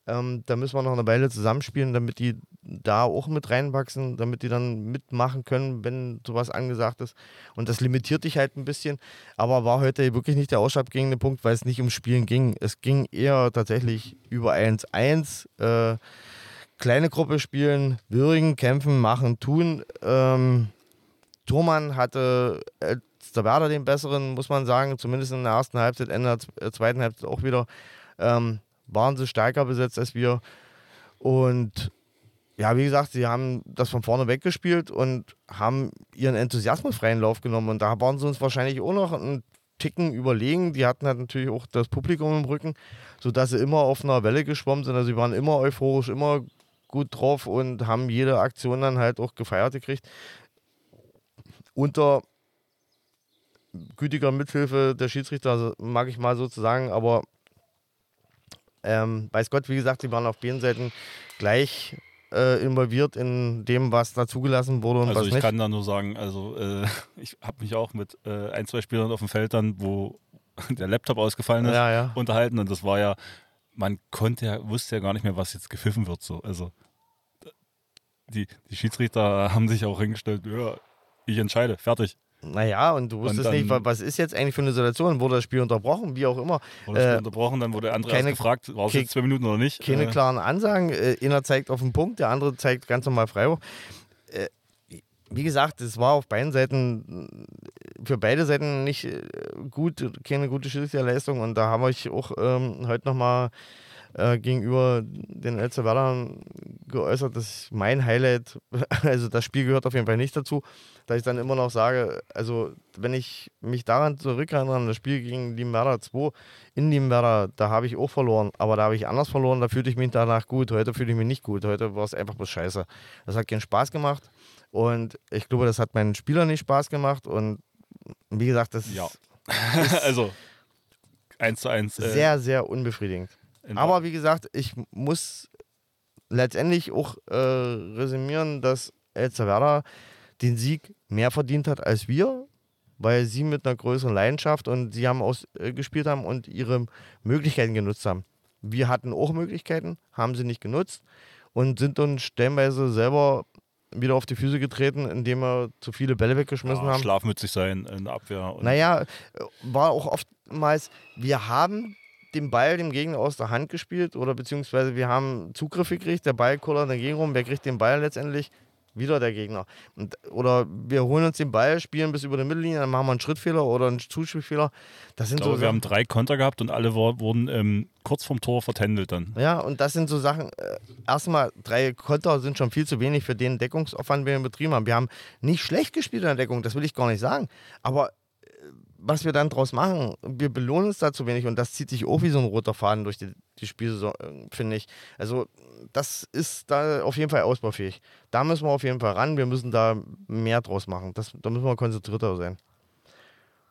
Ähm, da müssen wir noch eine Weile zusammenspielen, damit die da auch mit reinwachsen, damit die dann mitmachen können, wenn sowas angesagt ist. Und das limitiert dich halt ein bisschen. Aber war heute wirklich nicht der ausschlaggebende Punkt, weil es nicht ums Spielen ging. Es ging eher tatsächlich über 1-1. Äh, kleine Gruppe spielen, würgen, kämpfen, machen, tun. Ähm, Thurmann hatte äh, der Werder den besseren, muss man sagen, zumindest in der ersten Halbzeit, Ende der zweiten Halbzeit auch wieder. Ähm, waren sie stärker besetzt als wir. Und ja, wie gesagt, sie haben das von vorne weggespielt und haben ihren Enthusiasmus freien Lauf genommen. Und da waren sie uns wahrscheinlich auch noch einen Ticken überlegen. Die hatten halt natürlich auch das Publikum im Rücken, sodass sie immer auf einer Welle geschwommen sind. Also sie waren immer euphorisch, immer gut drauf und haben jede Aktion dann halt auch gefeiert gekriegt. Unter gütiger Mithilfe der Schiedsrichter, mag ich mal sozusagen, aber ähm, weiß Gott, wie gesagt, sie waren auf beiden Seiten gleich äh, involviert in dem, was da zugelassen wurde und also was ich nicht. kann da nur sagen, also äh, ich habe mich auch mit äh, ein, zwei Spielern auf dem Feld dann, wo der Laptop ausgefallen ist, ja, ja. unterhalten und das war ja, man konnte ja, wusste ja gar nicht mehr, was jetzt gepfiffen wird. So. Also die, die Schiedsrichter haben sich auch hingestellt, ja, ich entscheide, fertig. Naja, und du wusstest und nicht, was ist jetzt eigentlich für eine Situation? Wurde das Spiel unterbrochen, wie auch immer? Wurde das Spiel äh, unterbrochen, dann wurde der andere keine, gefragt, war es jetzt zwei Minuten oder nicht? Keine äh. klaren Ansagen. Äh, einer zeigt auf den Punkt, der andere zeigt ganz normal Freiwurf. Äh, wie gesagt, es war auf beiden Seiten, für beide Seiten nicht äh, gut, keine gute Schiedsrichterleistung. Und da haben wir auch ähm, heute nochmal äh, gegenüber den Elsterwerdern geäußert, dass mein Highlight, also das Spiel gehört auf jeden Fall nicht dazu, dass ich dann immer noch sage, also wenn ich mich daran zurückerinnere, an das Spiel gegen Liebenwerder 2 in Liebenwerder, da habe ich auch verloren, aber da habe ich anders verloren, da fühlte ich mich danach gut, heute fühle ich mich nicht gut, heute war es einfach bloß scheiße. Das hat keinen Spaß gemacht und ich glaube, das hat meinen Spielern nicht Spaß gemacht und wie gesagt, das Ja. ist also, eins zu eins. äh, sehr, sehr unbefriedigend. Aber wie gesagt, ich muss letztendlich auch äh, resümieren, dass Elsterwerda den Sieg mehr verdient hat als wir, weil sie mit einer größeren Leidenschaft und sie haben aus, äh, haben und ihre Möglichkeiten genutzt haben. Wir hatten auch Möglichkeiten, haben sie nicht genutzt und sind uns stellenweise selber wieder auf die Füße getreten, indem wir zu viele Bälle weggeschmissen ja, haben. schlafmützig sein in der Abwehr. Naja, äh, war auch oftmals, wir haben den Ball dem Gegner aus der Hand gespielt oder beziehungsweise wir haben Zugriff gekriegt, der Ball kullert dagegen rum, wer kriegt den Ball letztendlich? Wieder der Gegner. Und, oder wir holen uns den Ball, spielen bis über die Mittellinie, dann machen wir einen Schrittfehler oder einen Zuspielfehler. Das sind Ich glaube, so wir haben drei Konter gehabt und alle wurden ähm, kurz vorm Tor vertändelt dann. Ja, und das sind so Sachen. Äh, erstmal, drei Konter sind schon viel zu wenig für den Deckungsaufwand, den wir betrieben haben. Wir haben nicht schlecht gespielt in der Deckung, das will ich gar nicht sagen. Aber was wir dann draus machen, wir belohnen uns da zu wenig und das zieht sich auch wie so ein roter Faden durch die, die Spielsaison, äh, finde ich. Also, das ist da auf jeden Fall ausbaufähig. Da müssen wir auf jeden Fall ran. Wir müssen da mehr draus machen. Das, da müssen wir konzentrierter sein.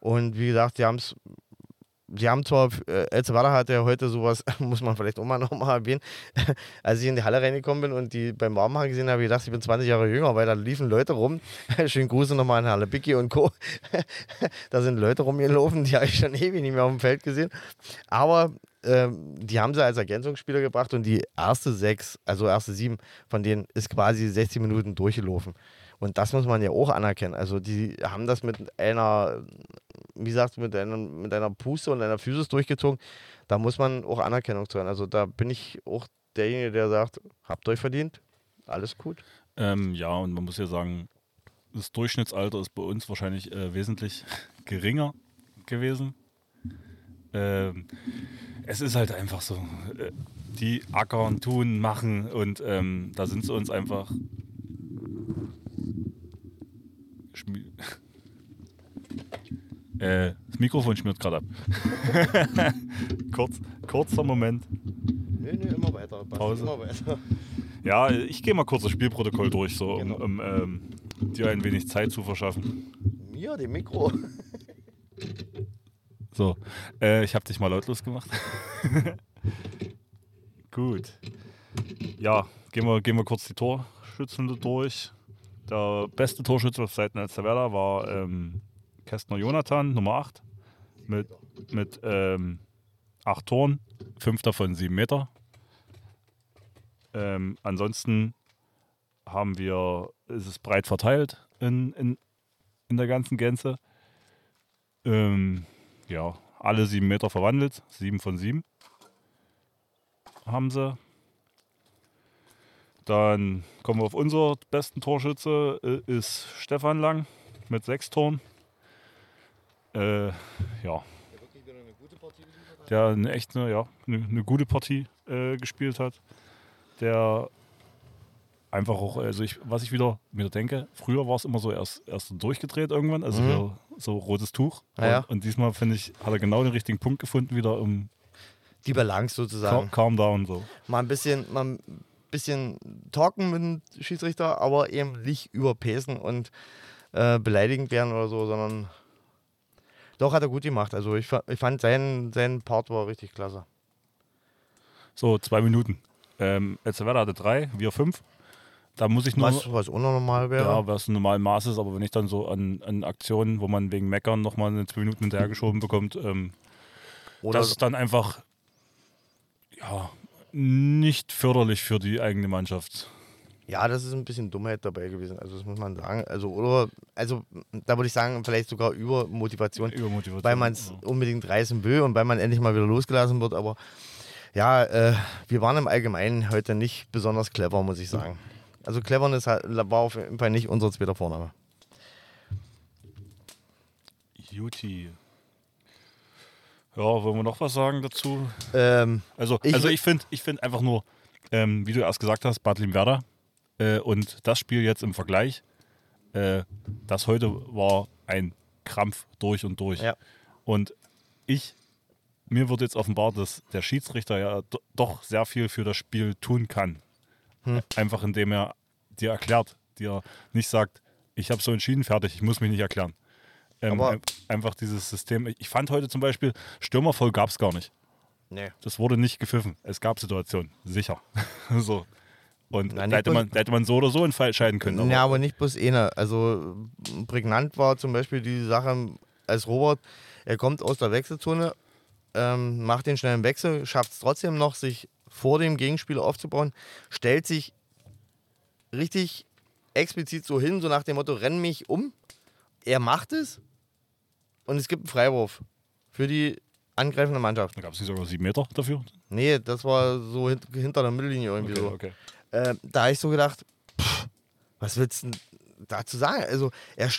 Und wie gesagt, sie haben es Sie haben zwar, äh, Elzevada hat ja heute sowas, muss man vielleicht auch mal nochmal erwähnen, als ich in die Halle reingekommen bin und die beim Warmmachen gesehen habe, ich gedacht, ich bin 20 Jahre jünger, weil da liefen Leute rum. Schönen Grüße nochmal an Halle Bicki und Co. da sind Leute rumgelaufen, die habe ich schon ewig nicht mehr auf dem Feld gesehen. Aber ähm, die haben sie als Ergänzungsspieler gebracht und die erste sechs, also erste sieben von denen ist quasi 60 Minuten durchgelaufen. Und das muss man ja auch anerkennen. Also die haben das mit einer, wie gesagt, mit einer, mit einer Puste und einer Physis durchgezogen. Da muss man auch Anerkennung zahlen. Also da bin ich auch derjenige, der sagt, habt euch verdient, alles gut. Ähm, ja, und man muss ja sagen, das Durchschnittsalter ist bei uns wahrscheinlich äh, wesentlich geringer gewesen. Ähm, es ist halt einfach so, äh, die ackern, tun, machen und ähm, da sind sie uns einfach. Schmi äh, das Mikrofon schmiert gerade ab. Kurz, kurzer Moment. Nee, nee, immer weiter. Pause. Immer weiter. Ja, ich gehe mal kurz das Spielprotokoll durch, so, Genau. um, um ähm, dir ein wenig Zeit zu verschaffen. Mir, dem Mikro. So, äh, ich habe dich mal lautlos gemacht. Gut. Ja, gehen wir, gehen wir kurz die Torschützen durch. Der beste Torschütze auf Seiten Elsterwerda war ähm, Kästner Jonathan, Nummer 8, mit, mit ähm, 8 Toren, 5 davon 7 Meter. Ähm, ansonsten haben wir, ist es breit verteilt in, in, in der ganzen Gänze. Ähm, ja, alle 7 Meter verwandelt, 7 von 7 haben sie. Dann kommen wir auf unser besten Torschütze, äh, ist Stefan Lang mit 6 Toren. Äh, ja, der eine echt eine, ja, eine, eine gute Partie äh, gespielt hat. Der einfach auch, also ich, was ich wieder mir denke, früher war es immer so erst, erst durchgedreht irgendwann, also Mhm. wieder so rotes Tuch. Ja, ja. Und, und diesmal finde ich, hat er genau den richtigen Punkt gefunden, wieder um Die Balance sozusagen. Cal Calm Down so. mal ein bisschen, mal ein bisschen talken mit dem Schiedsrichter, aber eben nicht überpacen und äh, beleidigend werden oder so, sondern doch hat er gut gemacht. Also ich, ich fand sein, sein Part war richtig klasse. So, zwei Minuten. Ähm, Elsterwerda hatte drei, wir fünf. Da muss ich nur, Was, was unnormal wäre. ja, was ein normales Maß ist, aber wenn ich dann so an, an Aktionen, wo man wegen Meckern nochmal eine zwei Minuten hinterhergeschoben bekommt, ähm, oder das ist dann einfach ja, nicht förderlich für die eigene Mannschaft. ja, das ist ein bisschen Dummheit dabei gewesen. Also das muss man sagen. Also oder also da würde ich sagen vielleicht sogar Übermotivation. Übermotivation. weil man es ja. unbedingt reißen will und weil man endlich mal wieder losgelassen wird. Aber ja, äh, wir waren im Allgemeinen heute nicht besonders clever, muss ich sagen. Also Cleverness war auf jeden Fall nicht unser zweiter Vorname. Juti. Ja, wollen wir noch was sagen dazu? Ähm, Also Ich also ich finde ich find einfach nur, ähm, wie du erst gesagt hast, Bad Limwerder äh, und das Spiel jetzt im Vergleich, äh, das heute war ein Krampf durch und durch. Ja. Und ich, mir wird jetzt offenbart, dass der Schiedsrichter ja do- doch sehr viel für das Spiel tun kann. Hm. Einfach indem er dir erklärt, dir nicht sagt, ich habe so entschieden, fertig, ich muss mich nicht erklären. Ähm, Aber- ein- einfach dieses System. Ich fand heute zum Beispiel, Stürmervoll gab es gar nicht. nee. Das wurde nicht gepfiffen. Es gab Situationen, sicher. so. Und Na, da, hätte man, da hätte man so oder so entscheiden können. Aber Ja, aber nicht bloß eine. Also prägnant war zum Beispiel die Sache, als Robert, er kommt aus der Wechselzone, ähm, macht den schnellen Wechsel, schafft es trotzdem noch, sich vor dem Gegenspieler aufzubauen, stellt sich richtig explizit so hin, so nach dem Motto, renn mich um. Er macht es und es gibt einen Freiwurf für die angreifende Mannschaft. da gab es nicht sogar sieben Meter dafür. Nee, das war so hint hinter der Mittellinie irgendwie so. okay. Äh, da habe ich so gedacht, pff, was willst du denn dazu sagen? Also, er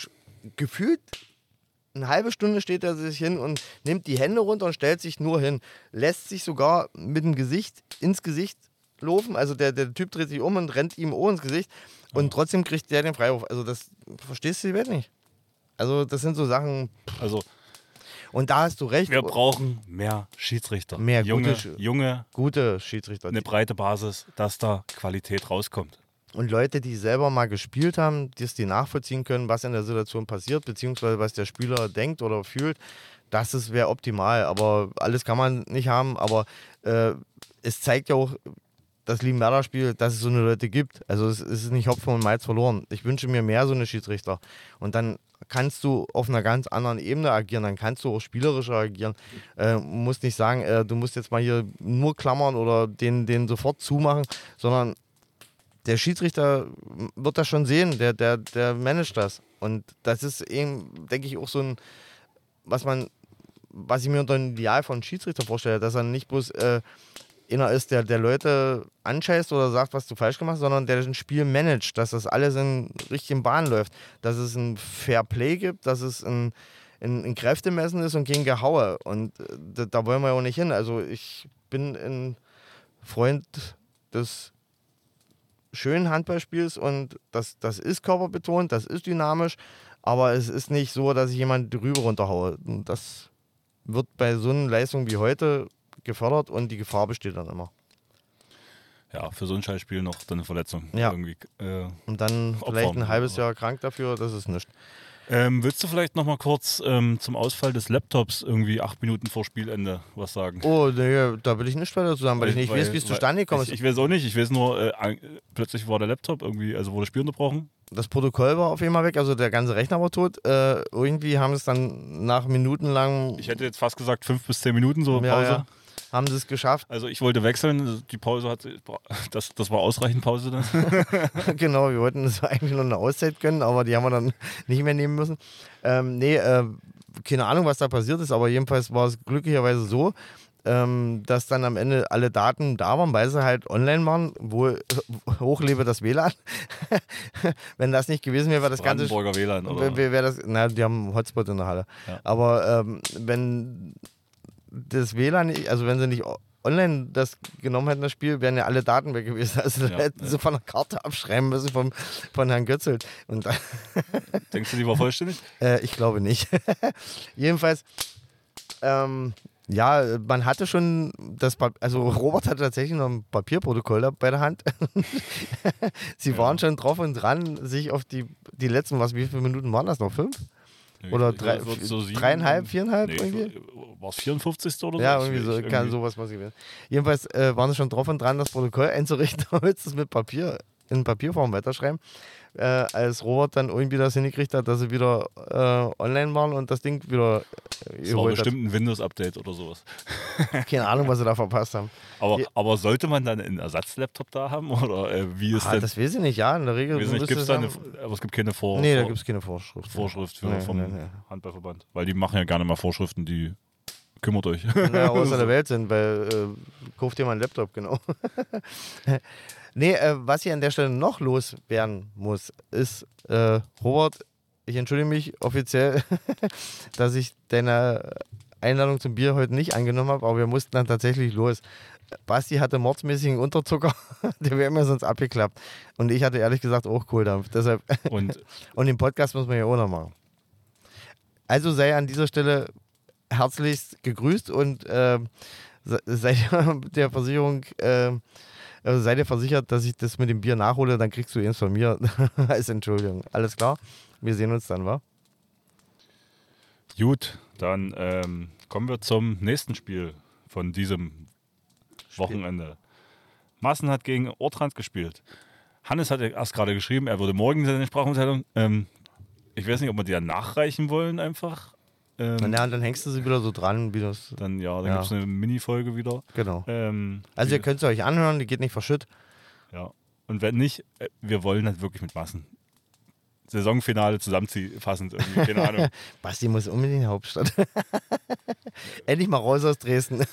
gefühlt eine halbe Stunde steht er sich hin und nimmt die Hände runter und stellt sich nur hin. Lässt sich sogar mit dem Gesicht ins Gesicht laufen. Also, der, der Typ dreht sich um und rennt ihm oh ins Gesicht. Und trotzdem kriegt der den Freiwurf. Also, das verstehst du die Welt nicht. Also, das sind so Sachen. Also Und da hast du recht. wir brauchen mehr Schiedsrichter. Mehr junge, gute junge, gute Schiedsrichter. eine breite Basis, dass da Qualität rauskommt. Und Leute, die selber mal gespielt haben, dass die nachvollziehen können, was in der Situation passiert, beziehungsweise was der Spieler denkt oder fühlt, das wäre optimal. Aber alles kann man nicht haben. Aber äh, es zeigt ja auch das Liebenwerder-Spiel, dass es so eine Leute gibt. Also es, es ist nicht Hopfen und Malz verloren. Ich wünsche mir mehr so eine Schiedsrichter. Und dann kannst du auf einer ganz anderen Ebene agieren, dann kannst du auch spielerischer agieren. Äh, musst nicht sagen, äh, du musst jetzt mal hier nur klammern oder den, den sofort zumachen, sondern der Schiedsrichter wird das schon sehen, der, der, der managt das. Und das ist eben, denke ich, auch so ein, was man, was ich mir unter einem Ideal von Schiedsrichter vorstelle, dass er nicht bloß äh, einer ist, der, der Leute anscheißt oder sagt, was du falsch gemacht hast, sondern der ein Spiel managt, dass das alles in richtigen Bahnen läuft, dass es ein Fair Play gibt, dass es ein, ein, ein Kräftemessen ist und kein Gehaue. Und äh, da, da wollen wir ja auch nicht hin. Also ich bin ein Freund des schönen Handballspiels und das, das ist körperbetont, das ist dynamisch, aber es ist nicht so, dass ich jemanden drüber runterhaue. Das wird bei so einer Leistung wie heute gefördert und die Gefahr besteht dann immer. Ja, für so ein Scheißspiel noch dann eine Verletzung. Ja. Irgendwie. Äh, Und dann Opfern, vielleicht ein halbes aber- Jahr krank dafür, das ist nichts. ähm, willst du vielleicht noch mal kurz ähm, zum Ausfall des Laptops irgendwie acht Minuten vor Spielende was sagen? Oh, nee, da will ich nicht weiter zu sagen, weil, ich nicht weiß, wie es weil- zustande gekommen ich, ist. ich weiß auch nicht. Ich weiß nur, äh, plötzlich war der Laptop irgendwie, also wurde das Spiel unterbrochen. Das Protokoll war auf einmal weg, also der ganze Rechner war tot. Äh, irgendwie haben es dann nach minutenlang, Ich hätte jetzt fast gesagt fünf bis zehn Minuten so Pause. ja, ja, haben sie es geschafft. Also ich wollte wechseln, die Pause hat, das, das war ausreichend Pause dann. genau, wir wollten uns eigentlich noch eine Auszeit gönnen, aber die haben wir dann nicht mehr nehmen müssen. Ähm, nee, äh, keine Ahnung, was da passiert ist, aber jedenfalls war es glücklicherweise so, ähm, dass dann am Ende alle Daten da waren, weil sie halt online waren, wo hochlebe das WLAN. Wenn das nicht gewesen wäre, wäre das Ganze WLAN oder? Wäre wär das, na, die haben einen Hotspot in der Halle. Ja. Aber ähm, wenn das WLAN, also wenn sie nicht online das genommen hätten, das Spiel, wären ja alle Daten weg gewesen. Also Ja, hätten ja. sie von der Karte abschreiben müssen vom, von Herrn Götzelt. Und Denkst du, die war vollständig? äh, ich glaube nicht. Jedenfalls, ähm, ja, man hatte schon das Pap also Robert hatte tatsächlich noch ein Papierprotokoll bei der Hand. Sie waren schon drauf und dran, sich auf die, die letzten, was, wie viele Minuten waren das noch? Fünf? Oder drei, so sieben- dreieinhalb, viereinhalb Nee, irgendwie? war es 54. oder so? Ja, irgendwie so, kann sowas was gewesen. Jedenfalls äh, waren sie schon drauf und dran, das Protokoll einzurichten, damit sie es mit Papier, in Papierform weiterschreiben. Äh, als Robert dann irgendwie das hingekriegt hat, dass sie wieder äh, online waren und das Ding wieder äh, Das war geholt hat. bestimmt ein Windows-Update oder sowas. Keine Ahnung, was sie da verpasst haben. Aber, Ja. aber sollte man dann einen Ersatzlaptop da haben? Oder äh, wie ist Ah, denn? das weiß ich nicht, ja, in der Regel. nicht, müsste gibt's es da eine, aber es gibt keine Vor Nee, da gibt es keine Vorschrift. Vorschrift für, Nee, vom nee, nee. Handballverband. Weil die machen ja gerne mal Vorschriften, die kümmert euch. ja, außer der Welt sind, weil äh, kauft mal einen Laptop, genau. nee, äh, was hier an der Stelle noch loswerden muss, ist, äh, Robert, ich entschuldige mich offiziell, dass ich deine Einladung zum Bier heute nicht angenommen habe, aber wir mussten dann tatsächlich los. Basti hatte mordsmäßigen Unterzucker, der wäre mir sonst abgeklappt. Und ich hatte ehrlich gesagt auch Kohldampf. Deshalb Und und den Podcast muss man ja auch noch machen. Also sei an dieser Stelle herzlichst gegrüßt und äh, se- sei der Versicherung, äh, also sei dir versichert, dass ich das mit dem Bier nachhole, dann kriegst du eins von mir als Entschuldigung. Alles klar? Wir sehen uns dann, wa? gut, dann ähm, kommen wir zum nächsten Spiel von diesem Wochenende. Massen hat gegen Ortrand gespielt. Hannes hat ja erst gerade geschrieben, er würde morgen seine Sprachmitteilung. Ähm, ich weiß nicht, ob wir die ja nachreichen wollen einfach. Ähm, Na, dann hängst du sie wieder so dran, wie das. Dann ja, dann Ja. gibt es eine Mini-Folge wieder. Genau. Ähm, Also ihr könnt es euch anhören, die geht nicht verschütt. Ja. Und wenn nicht, äh, wir wollen halt wirklich mit Massen. Saisonfinale zusammenfassend irgendwie, keine Ahnung. Basti muss unbedingt in die Hauptstadt. Endlich mal raus aus Dresden.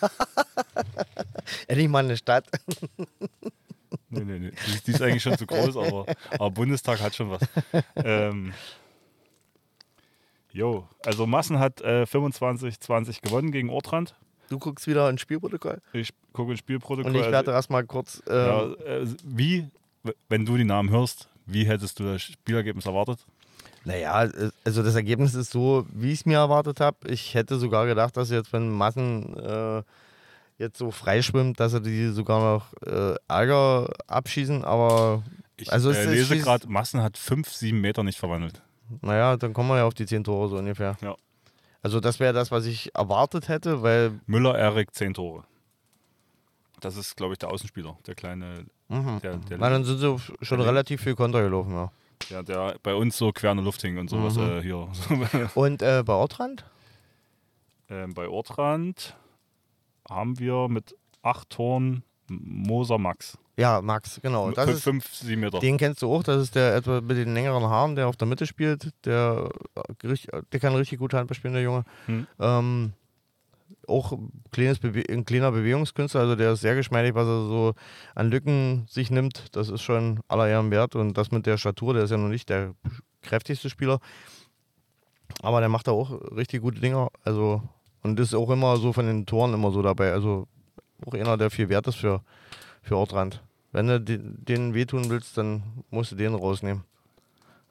Endlich mal eine Stadt. Nee, nee, nee. Die, die ist eigentlich schon zu groß, aber, aber Bundestag hat schon was. Ähm, jo, also Massen hat äh, 25-20 gewonnen gegen Ortrand. Du guckst wieder ins Spielprotokoll. Ich gucke ins Spielprotokoll. Und ich also, werde erstmal kurz. Äh, ja, äh, wie, wenn du die Namen hörst, wie hättest du das Spielergebnis erwartet? Naja, äh, also das Ergebnis ist so, wie ich es mir erwartet habe. Ich hätte sogar gedacht, dass jetzt, wenn Massen äh, jetzt so freischwimmt, dass sie die sogar noch äh, Ärger abschießen. Aber Ich Also äh, lese gerade, Massen hat 5, 7 Meter nicht verwandelt. Naja, dann kommen wir ja auf die 10 Tore so ungefähr. Ja. Also das wäre das, was ich erwartet hätte, weil Müller, Erik, 10 Tore. Das ist, glaube ich, der Außenspieler, der kleine, mhm. der, der, na, dann sind sie schon der- relativ viel Konter gelaufen. Ja. der, der bei uns so quer in der Luft hing und sowas Mhm. äh, hier. Und äh, bei Ortrand? ähm, bei Ortrand haben wir mit 8 Toren Moser Max. Ja, Max, genau. Das ist, 5, 7 Meter. den kennst du auch, das ist der etwa mit den längeren Haaren, der auf der Mitte spielt. Der, äh, richtig- der kann richtig gut Handball spielen, der Junge. Hm. Ähm, auch ein, kleines Bewe ein kleiner Bewegungskünstler, also der ist sehr geschmeidig, was er so an Lücken sich nimmt. Das ist schon aller Ehren wert. Und das mit der Statur, der ist ja noch nicht der kräftigste Spieler. Aber der macht da auch richtig gute Dinger. Also, und ist auch immer so von den Toren immer so dabei. Also auch einer, der viel wert ist für, für Ortrand. Wenn du de- denen wehtun willst, dann musst du den rausnehmen.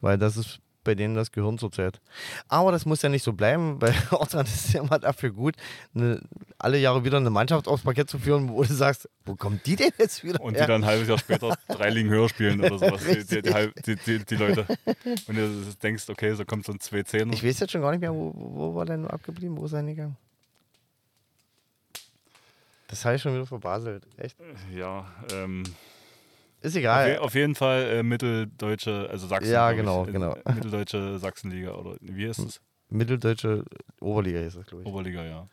Weil das ist bei denen das Gehirn zurzeit. Aber das muss ja nicht so bleiben, weil Ortrand ist ja immer dafür gut, eine, alle Jahre wieder eine Mannschaft aufs Parkett zu führen, wo du sagst, wo kommt die denn jetzt wieder Und her? die dann ein halbes Jahr später drei Ligen höher spielen oder sowas, die, die, die, die Leute. Und du denkst, okay, so kommt so ein 2-10. Ich weiß jetzt schon gar nicht mehr, wo, wo war denn abgeblieben? Wo ist er hingegangen? Das habe ich schon wieder verbaselt. Echt? Ja, ähm, Ist auf, egal. je, auf jeden Fall äh, mitteldeutsche, also Sachsen. Ja, genau, ich, genau. Äh, Mitteldeutsche Sachsenliga oder wie heißt es? Mitteldeutsche Oberliga ist das, glaube ich. Oberliga, ja.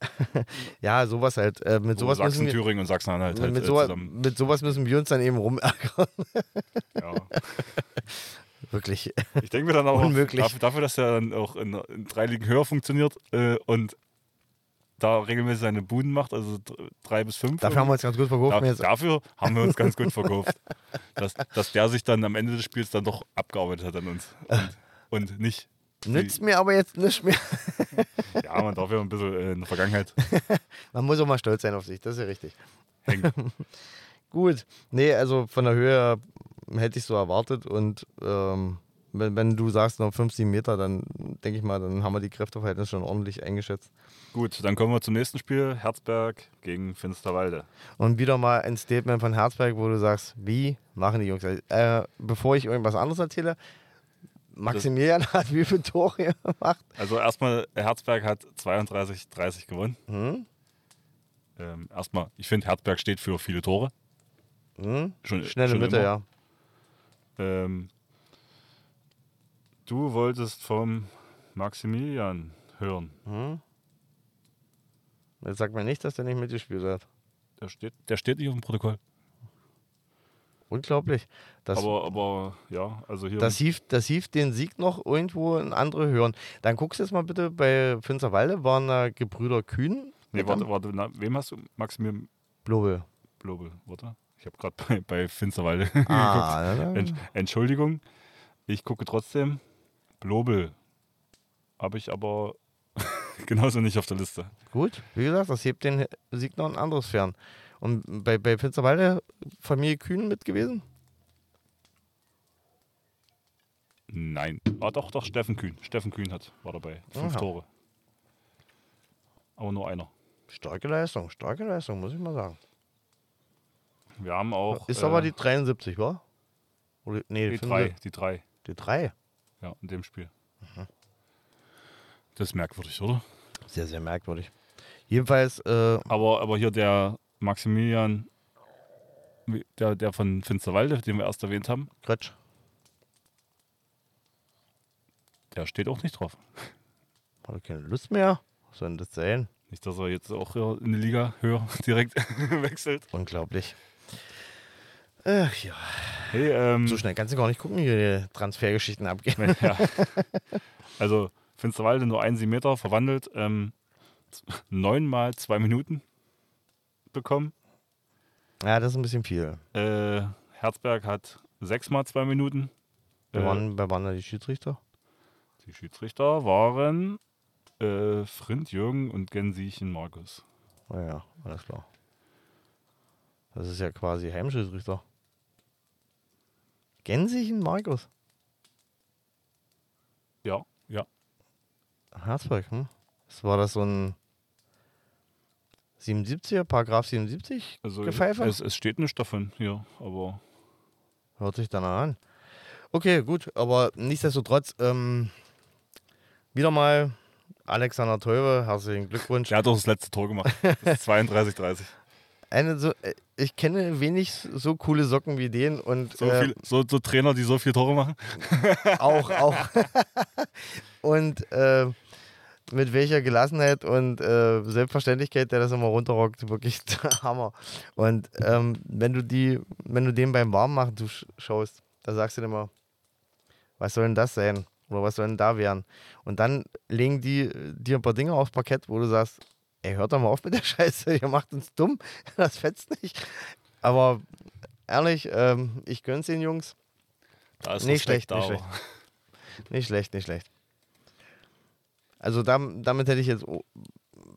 Ja, sowas halt. Äh, mit sowas Sachsen, wir, Thüringen und Sachsen-Anhalt halt mit, äh, sowas, zusammen. mit sowas müssen wir uns dann eben rumärgern. Ja. Wirklich. Ich denke mir dann auch, Unmöglich. Dafür, dafür, dass er dann auch in, in drei Ligen höher funktioniert äh, und da regelmäßig seine Buden macht, also dr- drei bis fünf. Dafür haben wir uns ganz gut verkauft. Da, dafür haben wir uns ganz gut verkauft. Dass, dass der sich dann am Ende des Spiels dann doch abgearbeitet hat an uns. Und, und nicht. Nützt mir aber jetzt nicht mehr. Ja, man darf ja ein bisschen äh, in der Vergangenheit Man muss auch mal stolz sein auf sich, das ist ja richtig. Gut. Nee, also von der Höhe hätte ich so erwartet und ähm, wenn, wenn du sagst noch 5, 7 Meter, dann denke ich mal, dann haben wir die Kräfteverhältnisse schon ordentlich eingeschätzt. Gut, dann kommen wir zum nächsten Spiel. Herzberg gegen Finsterwalde. Und wieder mal ein Statement von Herzberg, wo du sagst, wie machen die Jungs? Äh, bevor ich irgendwas anderes erzähle, Maximilian hat wie viele Tore gemacht? Also erstmal, Herzberg hat 32-30 gewonnen. Hm? Ähm, erstmal, ich finde, Herzberg steht für viele Tore. Hm? Schon, Schnelle schon Mitte, immer. ja. Ähm, du wolltest vom Maximilian hören. Hm? Jetzt sagt mir nicht, dass der nicht mitgespielt hat. Der steht, der steht nicht auf dem Protokoll. Unglaublich. Das, aber, aber ja, also hier. das, hieft, das hieft den Sieg noch irgendwo in andere Hören. Dann guckst du jetzt mal bitte bei Finsterwalde, waren da Gebrüder Kühn? nee, warte, warte, na, wem hast du? Maximilian Blobel. Blobel, warte. Ich habe gerade bei, bei Finsterwalde Ah, geguckt. Entsch Entschuldigung, ich gucke trotzdem. Blobel habe ich aber genauso nicht auf der Liste. Gut, wie gesagt, das hebt den Sieg noch ein anderes fern. Und bei, bei Finsterwalde Familie Kühn mit gewesen? Nein. Ah, doch, doch, Steffen Kühn. Steffen Kühn hat, war dabei. Fünf Aha. Tore. Aber nur einer. Starke Leistung, starke Leistung, muss ich mal sagen. Wir haben auch. Ist äh, aber die 73, wa? Oder, nee, die 75. drei. Die drei. Die 3. Ja, in dem Spiel. Das ist merkwürdig, oder? Sehr, sehr merkwürdig. Jedenfalls, äh, Aber, aber hier der Maximilian, der, der von Finsterwalde, den wir erst erwähnt haben, Quatsch. der steht auch nicht drauf. Hat er keine Lust mehr? Was soll denn das sein? Nicht, dass er jetzt auch in die Liga höher direkt wechselt. Unglaublich. Ach ja. Hey, ähm, So schnell kannst du gar nicht gucken, wie die Transfergeschichten abgehen. ja. Also Finsterwalde nur ein Meter verwandelt, ähm, neunmal zwei Minuten bekommen. Ja, das ist ein bisschen viel. Äh, Herzberg hat sechsmal zwei Minuten. Wer Äh, waren, wer waren da die Schiedsrichter? die Schiedsrichter waren äh, Frind, Jürgen und Gensiechen Markus. Naja, alles klar. Das ist ja quasi Heimschiedsrichter. Gänsichen Markus. Ja, ja. Herzberg, hm? Was war das so ein 77er, Paragraph 77? Also Gepfeife? es, es steht nichts davon hier, aber Hört sich danach an. Okay, gut, aber nichtsdestotrotz, ähm, wieder mal Alexander Teube, herzlichen Glückwunsch. der hat auch das letzte Tor gemacht. Das ist 32-30. Eine so, äh, ich kenne wenig so coole Socken wie den und So, äh, viel, so, so Trainer, die so viele Tore machen. auch, auch. und äh, mit welcher Gelassenheit und äh, Selbstverständlichkeit der das immer runterrockt, wirklich der Hammer. Und ähm, wenn du die, wenn du den beim Warmmachen du sch- schaust, da sagst du dir immer, was soll denn das sein? Oder was soll denn da werden? Und dann legen die äh, dir ein paar Dinge aufs Parkett, wo du sagst, ey, hört doch mal auf mit der Scheiße, ihr macht uns dumm, das fetzt nicht. Aber ehrlich, ähm, ich gönn's den Jungs. Da ist Nicht schlecht, nicht schlecht. Nicht schlecht, nicht schlecht. Also dam, damit hätte ich jetzt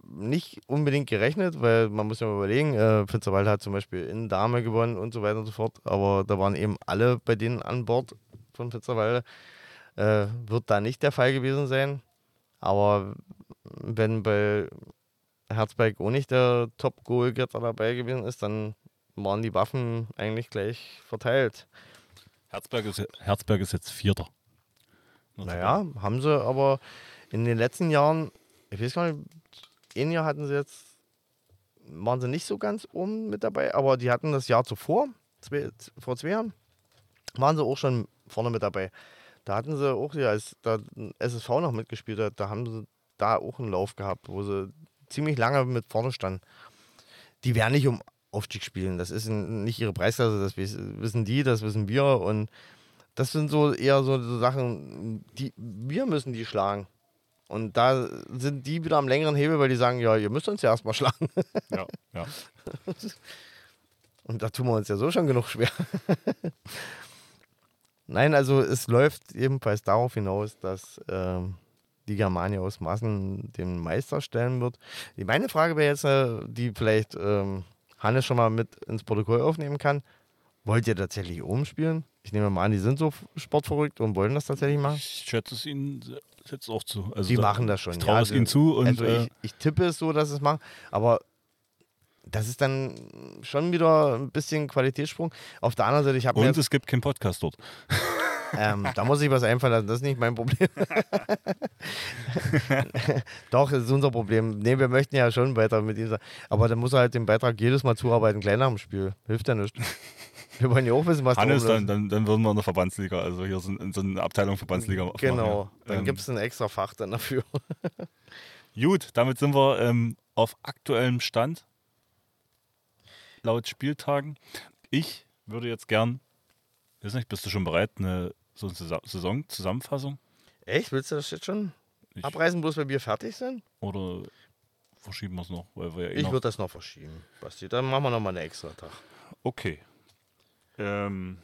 nicht unbedingt gerechnet, weil man muss ja mal überlegen, äh, Finsterwalde hat zum Beispiel in Dame gewonnen und so weiter und so fort, aber da waren eben alle bei denen an Bord von Finsterwalde. Äh, wird da nicht der Fall gewesen sein. Aber wenn bei Herzberg auch nicht der Top-Goalgetter dabei gewesen ist, dann waren die Waffen eigentlich gleich verteilt. Herzberg, ist, Herzberg ist jetzt Vierter. Naja, haben sie aber in den letzten Jahren, ich weiß gar nicht, ein Jahr hatten sie jetzt, waren sie nicht so ganz oben mit dabei, aber die hatten das Jahr zuvor, zwei, vor zwei Jahren, waren sie auch schon vorne mit dabei. Da hatten sie auch, ja, als da SSV noch mitgespielt hat, da haben sie da auch einen Lauf gehabt, wo sie ziemlich lange mit vorne standen. Die werden nicht um Aufstieg spielen, das ist nicht ihre Preisklasse, das wiss- wissen die, das wissen wir und das sind so eher so, so Sachen, die wir müssen die schlagen. Und da sind die wieder am längeren Hebel, weil die sagen, ja, ihr müsst uns ja erstmal schlagen. Ja, ja. Und da tun wir uns ja so schon genug schwer. Nein, also es läuft ebenfalls darauf hinaus, dass ähm, die Germania aus Massen den Meister stellen wird. Die- Meine Frage wäre jetzt, äh, die vielleicht ähm, Hannes schon mal mit ins Protokoll aufnehmen kann. Wollt ihr tatsächlich oben spielen? Ich nehme mal an, die sind so sportverrückt und wollen das tatsächlich machen. Ich schätze es ihnen jetzt auch zu. Also Die da- machen das schon. Ich traue es also- ihnen zu und also äh, ich, ich tippe es so, dass es machen, aber das ist dann schon wieder ein bisschen Qualitätssprung. Auf der anderen Seite, ich habe und es gibt keinen Podcast dort. ähm, da muss ich was einfallen lassen, das ist nicht mein Problem. Doch, das ist unser Problem. Nee, wir möchten ja schon weiter mit ihm sein. Aber dann muss er halt den Beitrag jedes Mal zuarbeiten, nach dem Spiel. Hilft ja nicht. Wir wollen ja auch wissen, was da Hannes, rumläuft. dann, dann, dann würden wir in der Verbandsliga, also hier sind in so eine Abteilung Verbandsliga. aufmachen, Genau, dann Ähm, gibt es ein extra Fach dann dafür. Gut, damit sind wir ähm, auf aktuellem Stand. Laut Spieltagen. Ich würde jetzt gern, weiß nicht, bist du schon bereit, eine so eine Saison- Saisonzusammenfassung? Echt? Willst du das jetzt schon Ich, abreißen, bloß weil wir fertig sind? oder verschieben wir es noch? Weil wir ja eh Ich würde das noch verschieben, Basti. Dann machen wir noch mal einen extra Tag. Okay. Ähm,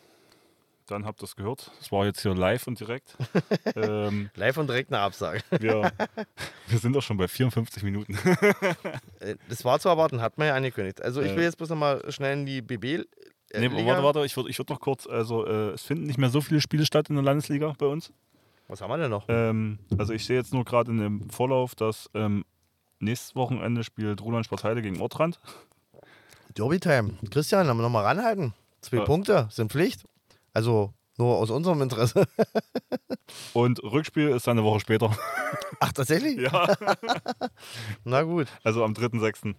dann habt ihr es gehört. Es war jetzt hier live und direkt. ähm, Live und direkt eine Absage. wir, wir sind doch schon bei 54 Minuten. Äh, Das war zu erwarten, hat man ja angekündigt. Also ich Äh. will jetzt bloß nochmal schnell in die BB. Äh, nee, Liga. warte, warte, ich würde ich würd noch kurz, also äh, es finden nicht mehr so viele Spiele statt in der Landesliga bei uns. Was haben wir denn noch? Ähm, also ich sehe jetzt nur gerade in dem Vorlauf, dass ähm, nächstes Wochenende spielt Roland Sportheide gegen Ortrand. Derby-Time. Christian, haben wir nochmal ranhalten. Zwei Ja. Punkte sind Pflicht. Also nur aus unserem Interesse. Und Rückspiel ist dann eine Woche später. Ach, tatsächlich? ja. Na gut. Also am 3.6.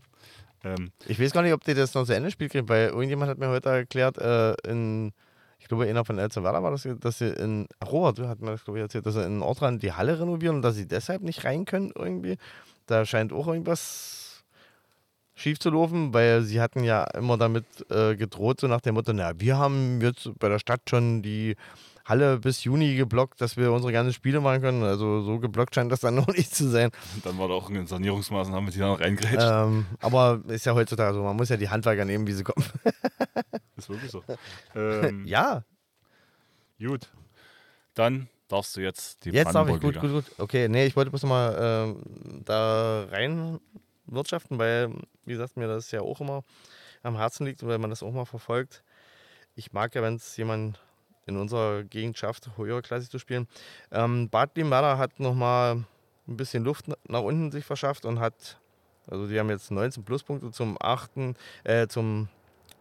Ähm, Ich weiß gar nicht, ob die das noch zu Ende spielen kriegen, weil irgendjemand hat mir heute erklärt, äh, in, ich glaube, einer von Elsterwerda war das, dass sie in, Robert hat mir das, glaube ich, erzählt, dass sie in Ortrand die Halle renovieren und dass sie deshalb nicht rein können irgendwie. Da scheint auch irgendwas schief zu laufen, weil sie hatten ja immer damit äh, gedroht, so nach dem Motto, na, wir haben jetzt bei der Stadt schon die Halle bis Juni geblockt, dass wir unsere ganzen Spiele machen können. Also so geblockt scheint das dann noch nicht zu sein. dann war da auch eine Sanierungsmaßnahme, die da noch reingrätscht. Ähm, aber ist ja heutzutage so, man muss ja die Handwerker nehmen, wie sie kommen. Ist wirklich so. Ähm, Ja, Gut. Dann darfst du jetzt die Jetzt darf ich, gut, gut, gut. Okay, nee, ich wollte bloß mal ähm, da rein wirtschaften, weil, wie gesagt, mir das ja auch immer am Herzen liegt und weil man das auch mal verfolgt. Ich mag ja, wenn es jemand in unserer Gegend schafft, höherklassig zu spielen. Ähm, Bad Limmerda hat nochmal ein bisschen Luft na- nach unten sich verschafft und hat, also die haben jetzt 19 Pluspunkte zum 8., äh, zum,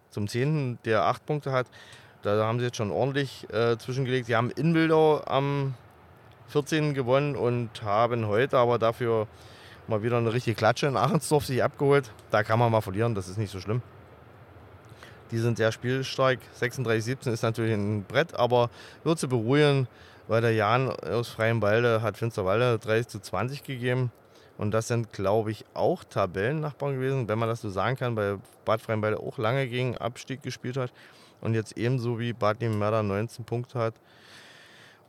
zum 10., der 8 Punkte hat. Da haben sie jetzt schon ordentlich äh, zwischengelegt. Sie haben in Wildau am 14. gewonnen und haben heute aber dafür mal wieder eine richtige Klatsche in Ahrensdorf sich abgeholt. Da kann man mal verlieren, das ist nicht so schlimm. Die sind sehr spielstark. 36-17 ist natürlich ein Brett, aber wird zu beruhigen, weil der Jan aus Freiem Walde hat Finsterwalde 30 zu 20 gegeben. Und das sind, glaube ich, auch Tabellennachbarn gewesen, wenn man das so sagen kann, weil Bad Freienwalde auch lange gegen Abstieg gespielt hat und jetzt ebenso wie Bad Liebenwerda 19 Punkte hat.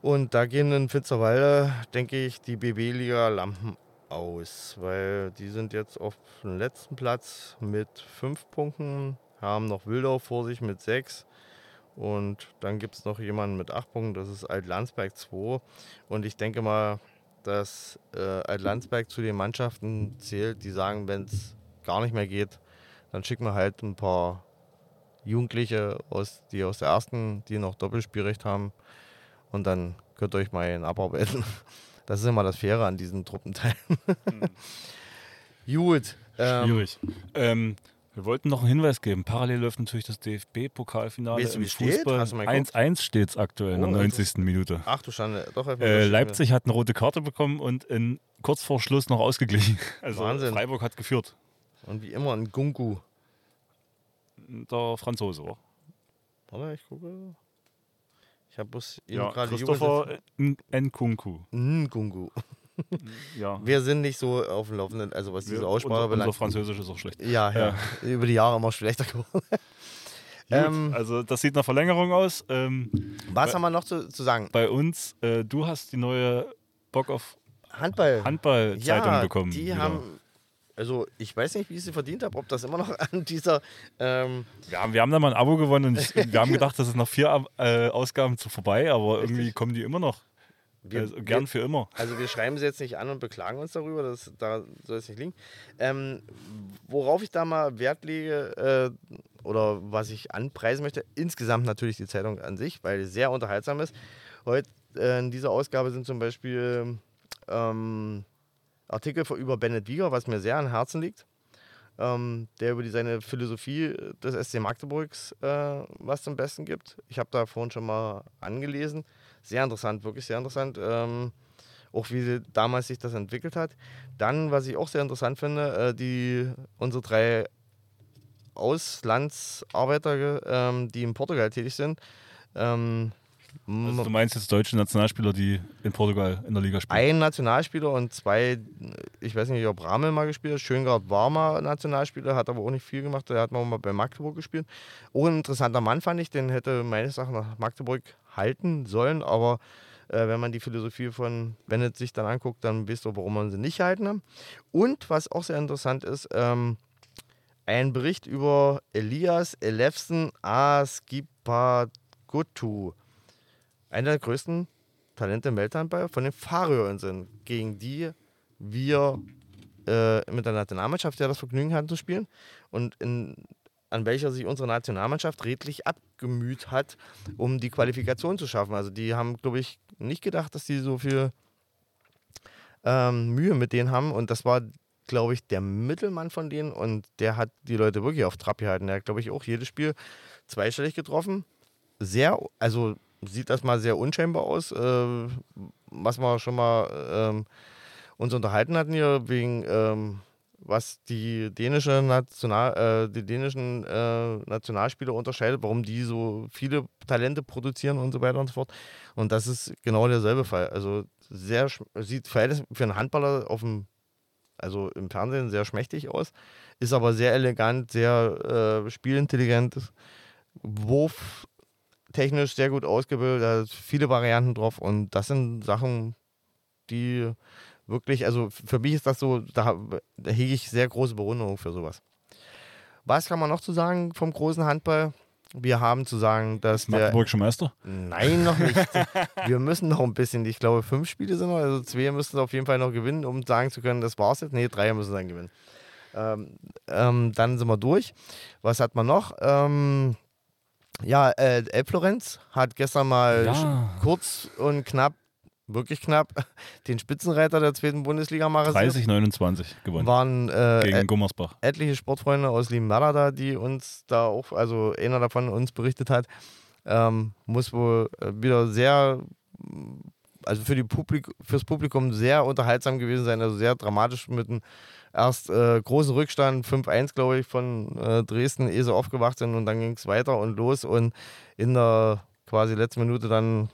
Und da gehen in Finsterwalde, denke ich, die BB-Liga Lampen aus, weil die sind jetzt auf dem letzten Platz mit fünf Punkten, haben noch Wildau vor sich mit sechs. Und dann gibt es noch jemanden mit acht Punkten, das ist Alt-Landsberg 2. Und ich denke mal, dass äh, Alt-Landsberg zu den Mannschaften zählt, die sagen, wenn es gar nicht mehr geht, dann schicken wir halt ein paar Jugendliche, aus, die aus der ersten, die noch Doppelspielrecht haben. Und dann könnt ihr euch mal einen abarbeiten. Das ist immer das Faire an diesen Truppenteilen. Gut. Ähm, Schwierig. Ähm, wir wollten noch einen Hinweis geben. Parallel läuft natürlich das DFB-Pokalfinale Weißt du, im wie steht? Fußball. Hast du mal geguckt? 1-1 steht es aktuell in Oh, der 90. Minute. ach du Schande, doch Äh, Leipzig hat eine rote Karte bekommen und in, kurz vor Schluss noch ausgeglichen. Also Wahnsinn. Freiburg hat geführt. Und wie immer ein Gunku. Der Franzose war. Warte, ich gucke. Ich habe bloß eben Ja, gerade Christopher N- Nkunku. Ja. Wir sind nicht so auf dem Laufenden, also was diese Aussprache unser, unser belangt. Französisch ist auch schlecht. Ja, ja, Über die Jahre immer schlechter geworden. Gut, Ähm, also das sieht nach Verlängerung aus. Ähm, Was Bei- haben wir noch zu, zu sagen? bei uns, äh, du hast die neue Bock auf Handball. Handball-Zeitung ja, bekommen. Die wieder. haben, also ich weiß nicht, wie ich sie verdient habe, ob das immer noch an dieser. Ähm, Wir haben, wir haben da mal ein Abo gewonnen und ich, wir haben gedacht, das ist nach vier äh, Ausgaben zu vorbei, aber irgendwie kommen die immer noch. Wir, also, gern für immer. also wir schreiben sie jetzt nicht an und beklagen uns darüber, das, da soll es nicht liegen. Ähm, worauf ich da mal Wert lege äh, oder was ich anpreisen möchte, insgesamt natürlich die Zeitung an sich, weil sie sehr unterhaltsam ist. Heute äh, in dieser Ausgabe sind zum Beispiel ähm, Artikel über Bennett Wieger, was mir sehr am Herzen liegt. Ähm, der über die, seine Philosophie des SC Magdeburgs äh, was zum Besten gibt. Ich habe da vorhin schon mal angelesen. Sehr interessant, wirklich sehr interessant. Ähm, auch wie damals sich das entwickelt hat. Dann, was ich auch sehr interessant finde, äh, die, unsere drei Auslandsarbeiter, ähm, die in Portugal tätig sind. Ähm, Also du meinst jetzt deutsche Nationalspieler, die in Portugal in der Liga spielen? ein Nationalspieler und zwei, ich weiß nicht, ob Ramel mal gespielt hat. Schöngard war mal Nationalspieler, hat aber auch nicht viel gemacht. Der hat mal bei Magdeburg gespielt. Auch ein interessanter Mann fand ich, den hätte meines Erachtens nach Magdeburg halten sollen, aber äh, wenn man die Philosophie von Bennett sich dann anguckt, dann wisst ihr, warum man sie nicht halten haben. Und was auch sehr interessant ist, ähm, ein Bericht über Elias Elefsen Askipagutu. einer der größten Talente im Welthandball von den Färöerinseln, gegen die wir äh, mit der Nationalmannschaft ja das Vergnügen hatten zu spielen und in, an welcher sich unsere Nationalmannschaft redlich abgemüht hat, um die Qualifikation zu schaffen. Also die haben, glaube ich, nicht gedacht, dass die so viel ähm, Mühe mit denen haben und das war glaube ich, der Mittelmann von denen und der hat die Leute wirklich auf Trab gehalten. Der hat, glaube ich, auch jedes Spiel zweistellig getroffen. Sehr, also sieht das mal sehr unscheinbar aus, äh, was wir schon mal ähm, uns unterhalten hatten hier, wegen ähm, was die dänische National, äh, die dänischen äh, Nationalspieler unterscheidet, warum die so viele Talente produzieren und so weiter und so fort. Und das ist genau derselbe Fall. Also sehr sieht für einen Handballer auf dem also im Fernsehen sehr schmächtig aus, ist aber sehr elegant, sehr äh, spielintelligent, wurftechnisch sehr gut ausgebildet, viele Varianten drauf und das sind Sachen, die wirklich, also für mich ist das so, da, da hege ich sehr große Bewunderung für sowas. Was kann man noch zu sagen vom großen Handball? Wir haben zu sagen, dass der. Magdeburgische Meister? Nein, noch nicht. wir müssen noch ein bisschen. Ich glaube, fünf Spiele sind noch. Also zwei müssen auf jeden Fall noch gewinnen, um sagen zu können, das war's jetzt. Nee, drei müssen dann gewinnen. Ähm, ähm, dann sind wir durch. Was hat man noch? Ähm, ja, äh, Elbflorenz hat gestern mal Ja. kurz und knapp, wirklich knapp, den Spitzenreiter der zweiten Bundesliga mal rasiert. 30-29 gewonnen. Waren äh, gegen Gummersbach. etliche Sportfreunde aus Limnada da, die uns da auch, also einer davon uns berichtet hat, ähm, muss wohl äh, wieder sehr, also für die Publik fürs Publikum sehr unterhaltsam gewesen sein, also sehr dramatisch mit einem erst äh, großen Rückstand, 5-1 glaube ich, von äh, Dresden, ehe sie aufgewacht sind und dann ging es weiter und los und in der quasi letzten Minute dann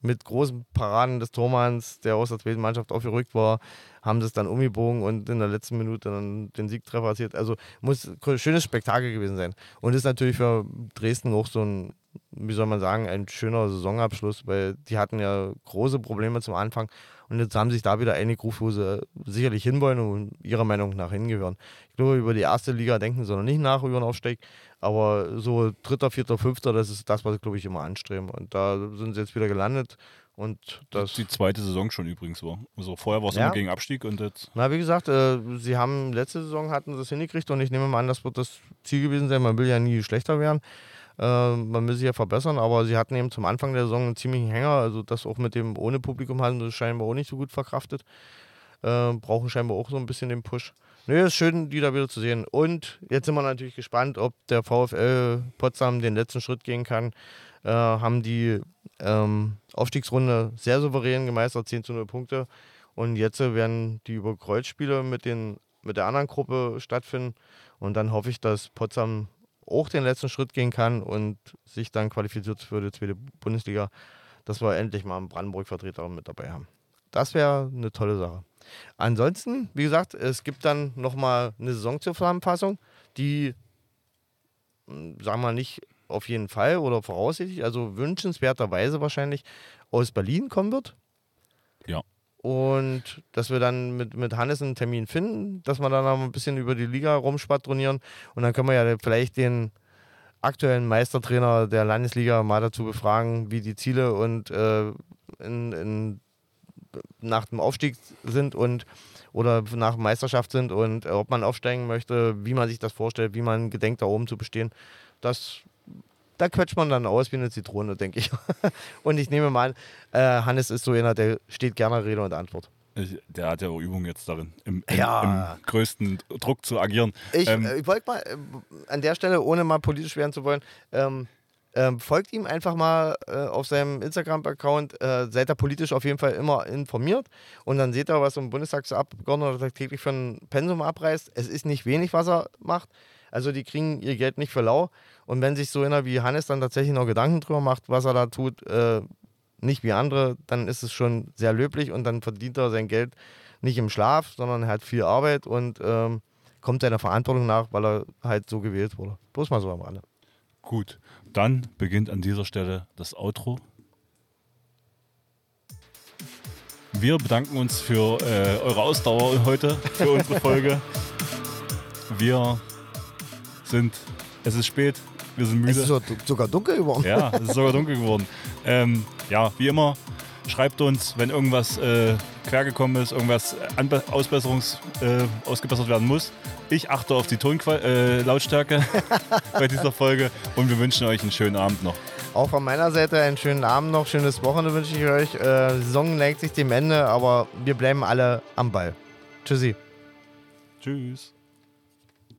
mit großen Paraden des Tormanns, der aus der zweiten Mannschaft aufgerückt war, haben es dann umgebogen und in der letzten Minute dann den Siegtreffer erzielt. Also muss ein schönes Spektakel gewesen sein. Und ist natürlich für Dresden auch so ein, wie soll man sagen, ein schöner Saisonabschluss, weil die hatten ja große Probleme zum Anfang und jetzt haben sich da wieder einige gerufen, wo sie sicherlich hinwollen und ihrer Meinung nach hingehören. Ich glaube, über die erste Liga denken sie noch nicht nach, über den Aufstieg, aber so dritter, vierter, fünfter, das ist das, was sie, glaube ich, immer anstreben. Und da sind sie jetzt wieder gelandet und das die zweite Saison schon übrigens war. Also vorher war es Ja. immer gegen Abstieg und jetzt. Na, wie gesagt, äh, sie haben letzte Saison hatten sie es hingekriegt und ich nehme mal an, das wird das Ziel gewesen sein. Man will ja nie schlechter werden. Äh, man will sich ja verbessern, aber sie hatten eben zum Anfang der Saison einen ziemlichen Hänger. Also das auch mit dem ohne Publikum hatten sie scheinbar auch nicht so gut verkraftet. Äh, brauchen scheinbar auch so ein bisschen den Push. Nö, ist schön, die da wieder zu sehen. Und jetzt sind wir natürlich gespannt, ob der VfL Potsdam den letzten Schritt gehen kann. Äh, haben die ähm, Aufstiegsrunde sehr souverän gemeistert, 10 zu 0 Punkte. Und jetzt werden die Überkreuzspiele mit, den, mit der anderen Gruppe stattfinden. Und dann hoffe ich, dass Potsdam auch den letzten Schritt gehen kann und sich dann qualifiziert für die zweite Bundesliga, dass wir endlich mal einen Brandenburg-Vertreter mit dabei haben. Das wäre eine tolle Sache. Ansonsten, wie gesagt, es gibt dann nochmal eine Saisonzusammenfassung, die, mh, sagen wir nicht auf jeden Fall oder voraussichtlich, also wünschenswerterweise wahrscheinlich aus Berlin kommen wird. Ja. Und dass wir dann mit, mit Hannes einen Termin finden, dass wir dann noch ein bisschen über die Liga rumspatronieren. Und dann können wir ja vielleicht den aktuellen Meistertrainer der Landesliga mal dazu befragen, wie die Ziele und äh, in, in, nach dem Aufstieg sind und oder nach Meisterschaft sind und äh, ob man aufsteigen möchte, wie man sich das vorstellt, wie man gedenkt, da oben zu bestehen. Das, da quetscht man dann aus wie eine Zitrone, denke ich. und ich nehme mal an, äh, Hannes ist so einer, der steht gerne Rede und Antwort. Ich- Der hat ja auch Übung jetzt darin, im, im, Ja. im größten Druck zu agieren. Ich, Ähm, äh, ich wollte mal äh, an der Stelle, ohne mal politisch werden zu wollen, ähm, ähm, folgt ihm einfach mal äh, auf seinem Instagram-Account. Äh, seid da politisch auf jeden Fall immer informiert. Und dann seht ihr, was so ein Bundestagsabgeordneter täglich für ein Pensum abreißt. Es ist nicht wenig, was er macht. Also die kriegen ihr Geld nicht für lau. Und wenn sich so einer wie Hannes dann tatsächlich noch Gedanken drüber macht, was er da tut, äh, nicht wie andere, dann ist es schon sehr löblich und dann verdient er sein Geld nicht im Schlaf, sondern er hat viel Arbeit und ähm, kommt seiner Verantwortung nach, weil er halt so gewählt wurde. Bloß mal so am Rande. Gut, dann beginnt an dieser Stelle das Outro. Wir bedanken uns für äh, eure Ausdauer heute, für unsere Folge. Wir sind, es ist spät, wir sind Es müde. ist so, sogar dunkel geworden. Ja, es ist sogar dunkel geworden. Ähm, ja, wie immer, schreibt uns, wenn irgendwas äh, quergekommen ist, irgendwas Anbe Ausbesserungs, äh, ausgebessert werden muss. Ich achte auf die Tonlautstärke äh, bei dieser Folge und wir wünschen euch einen schönen Abend noch. Auch von meiner Seite einen schönen Abend noch, schönes Wochenende wünsche ich euch. Äh, Saison neigt sich dem Ende, aber wir bleiben alle am Ball. Tschüssi. Tschüss.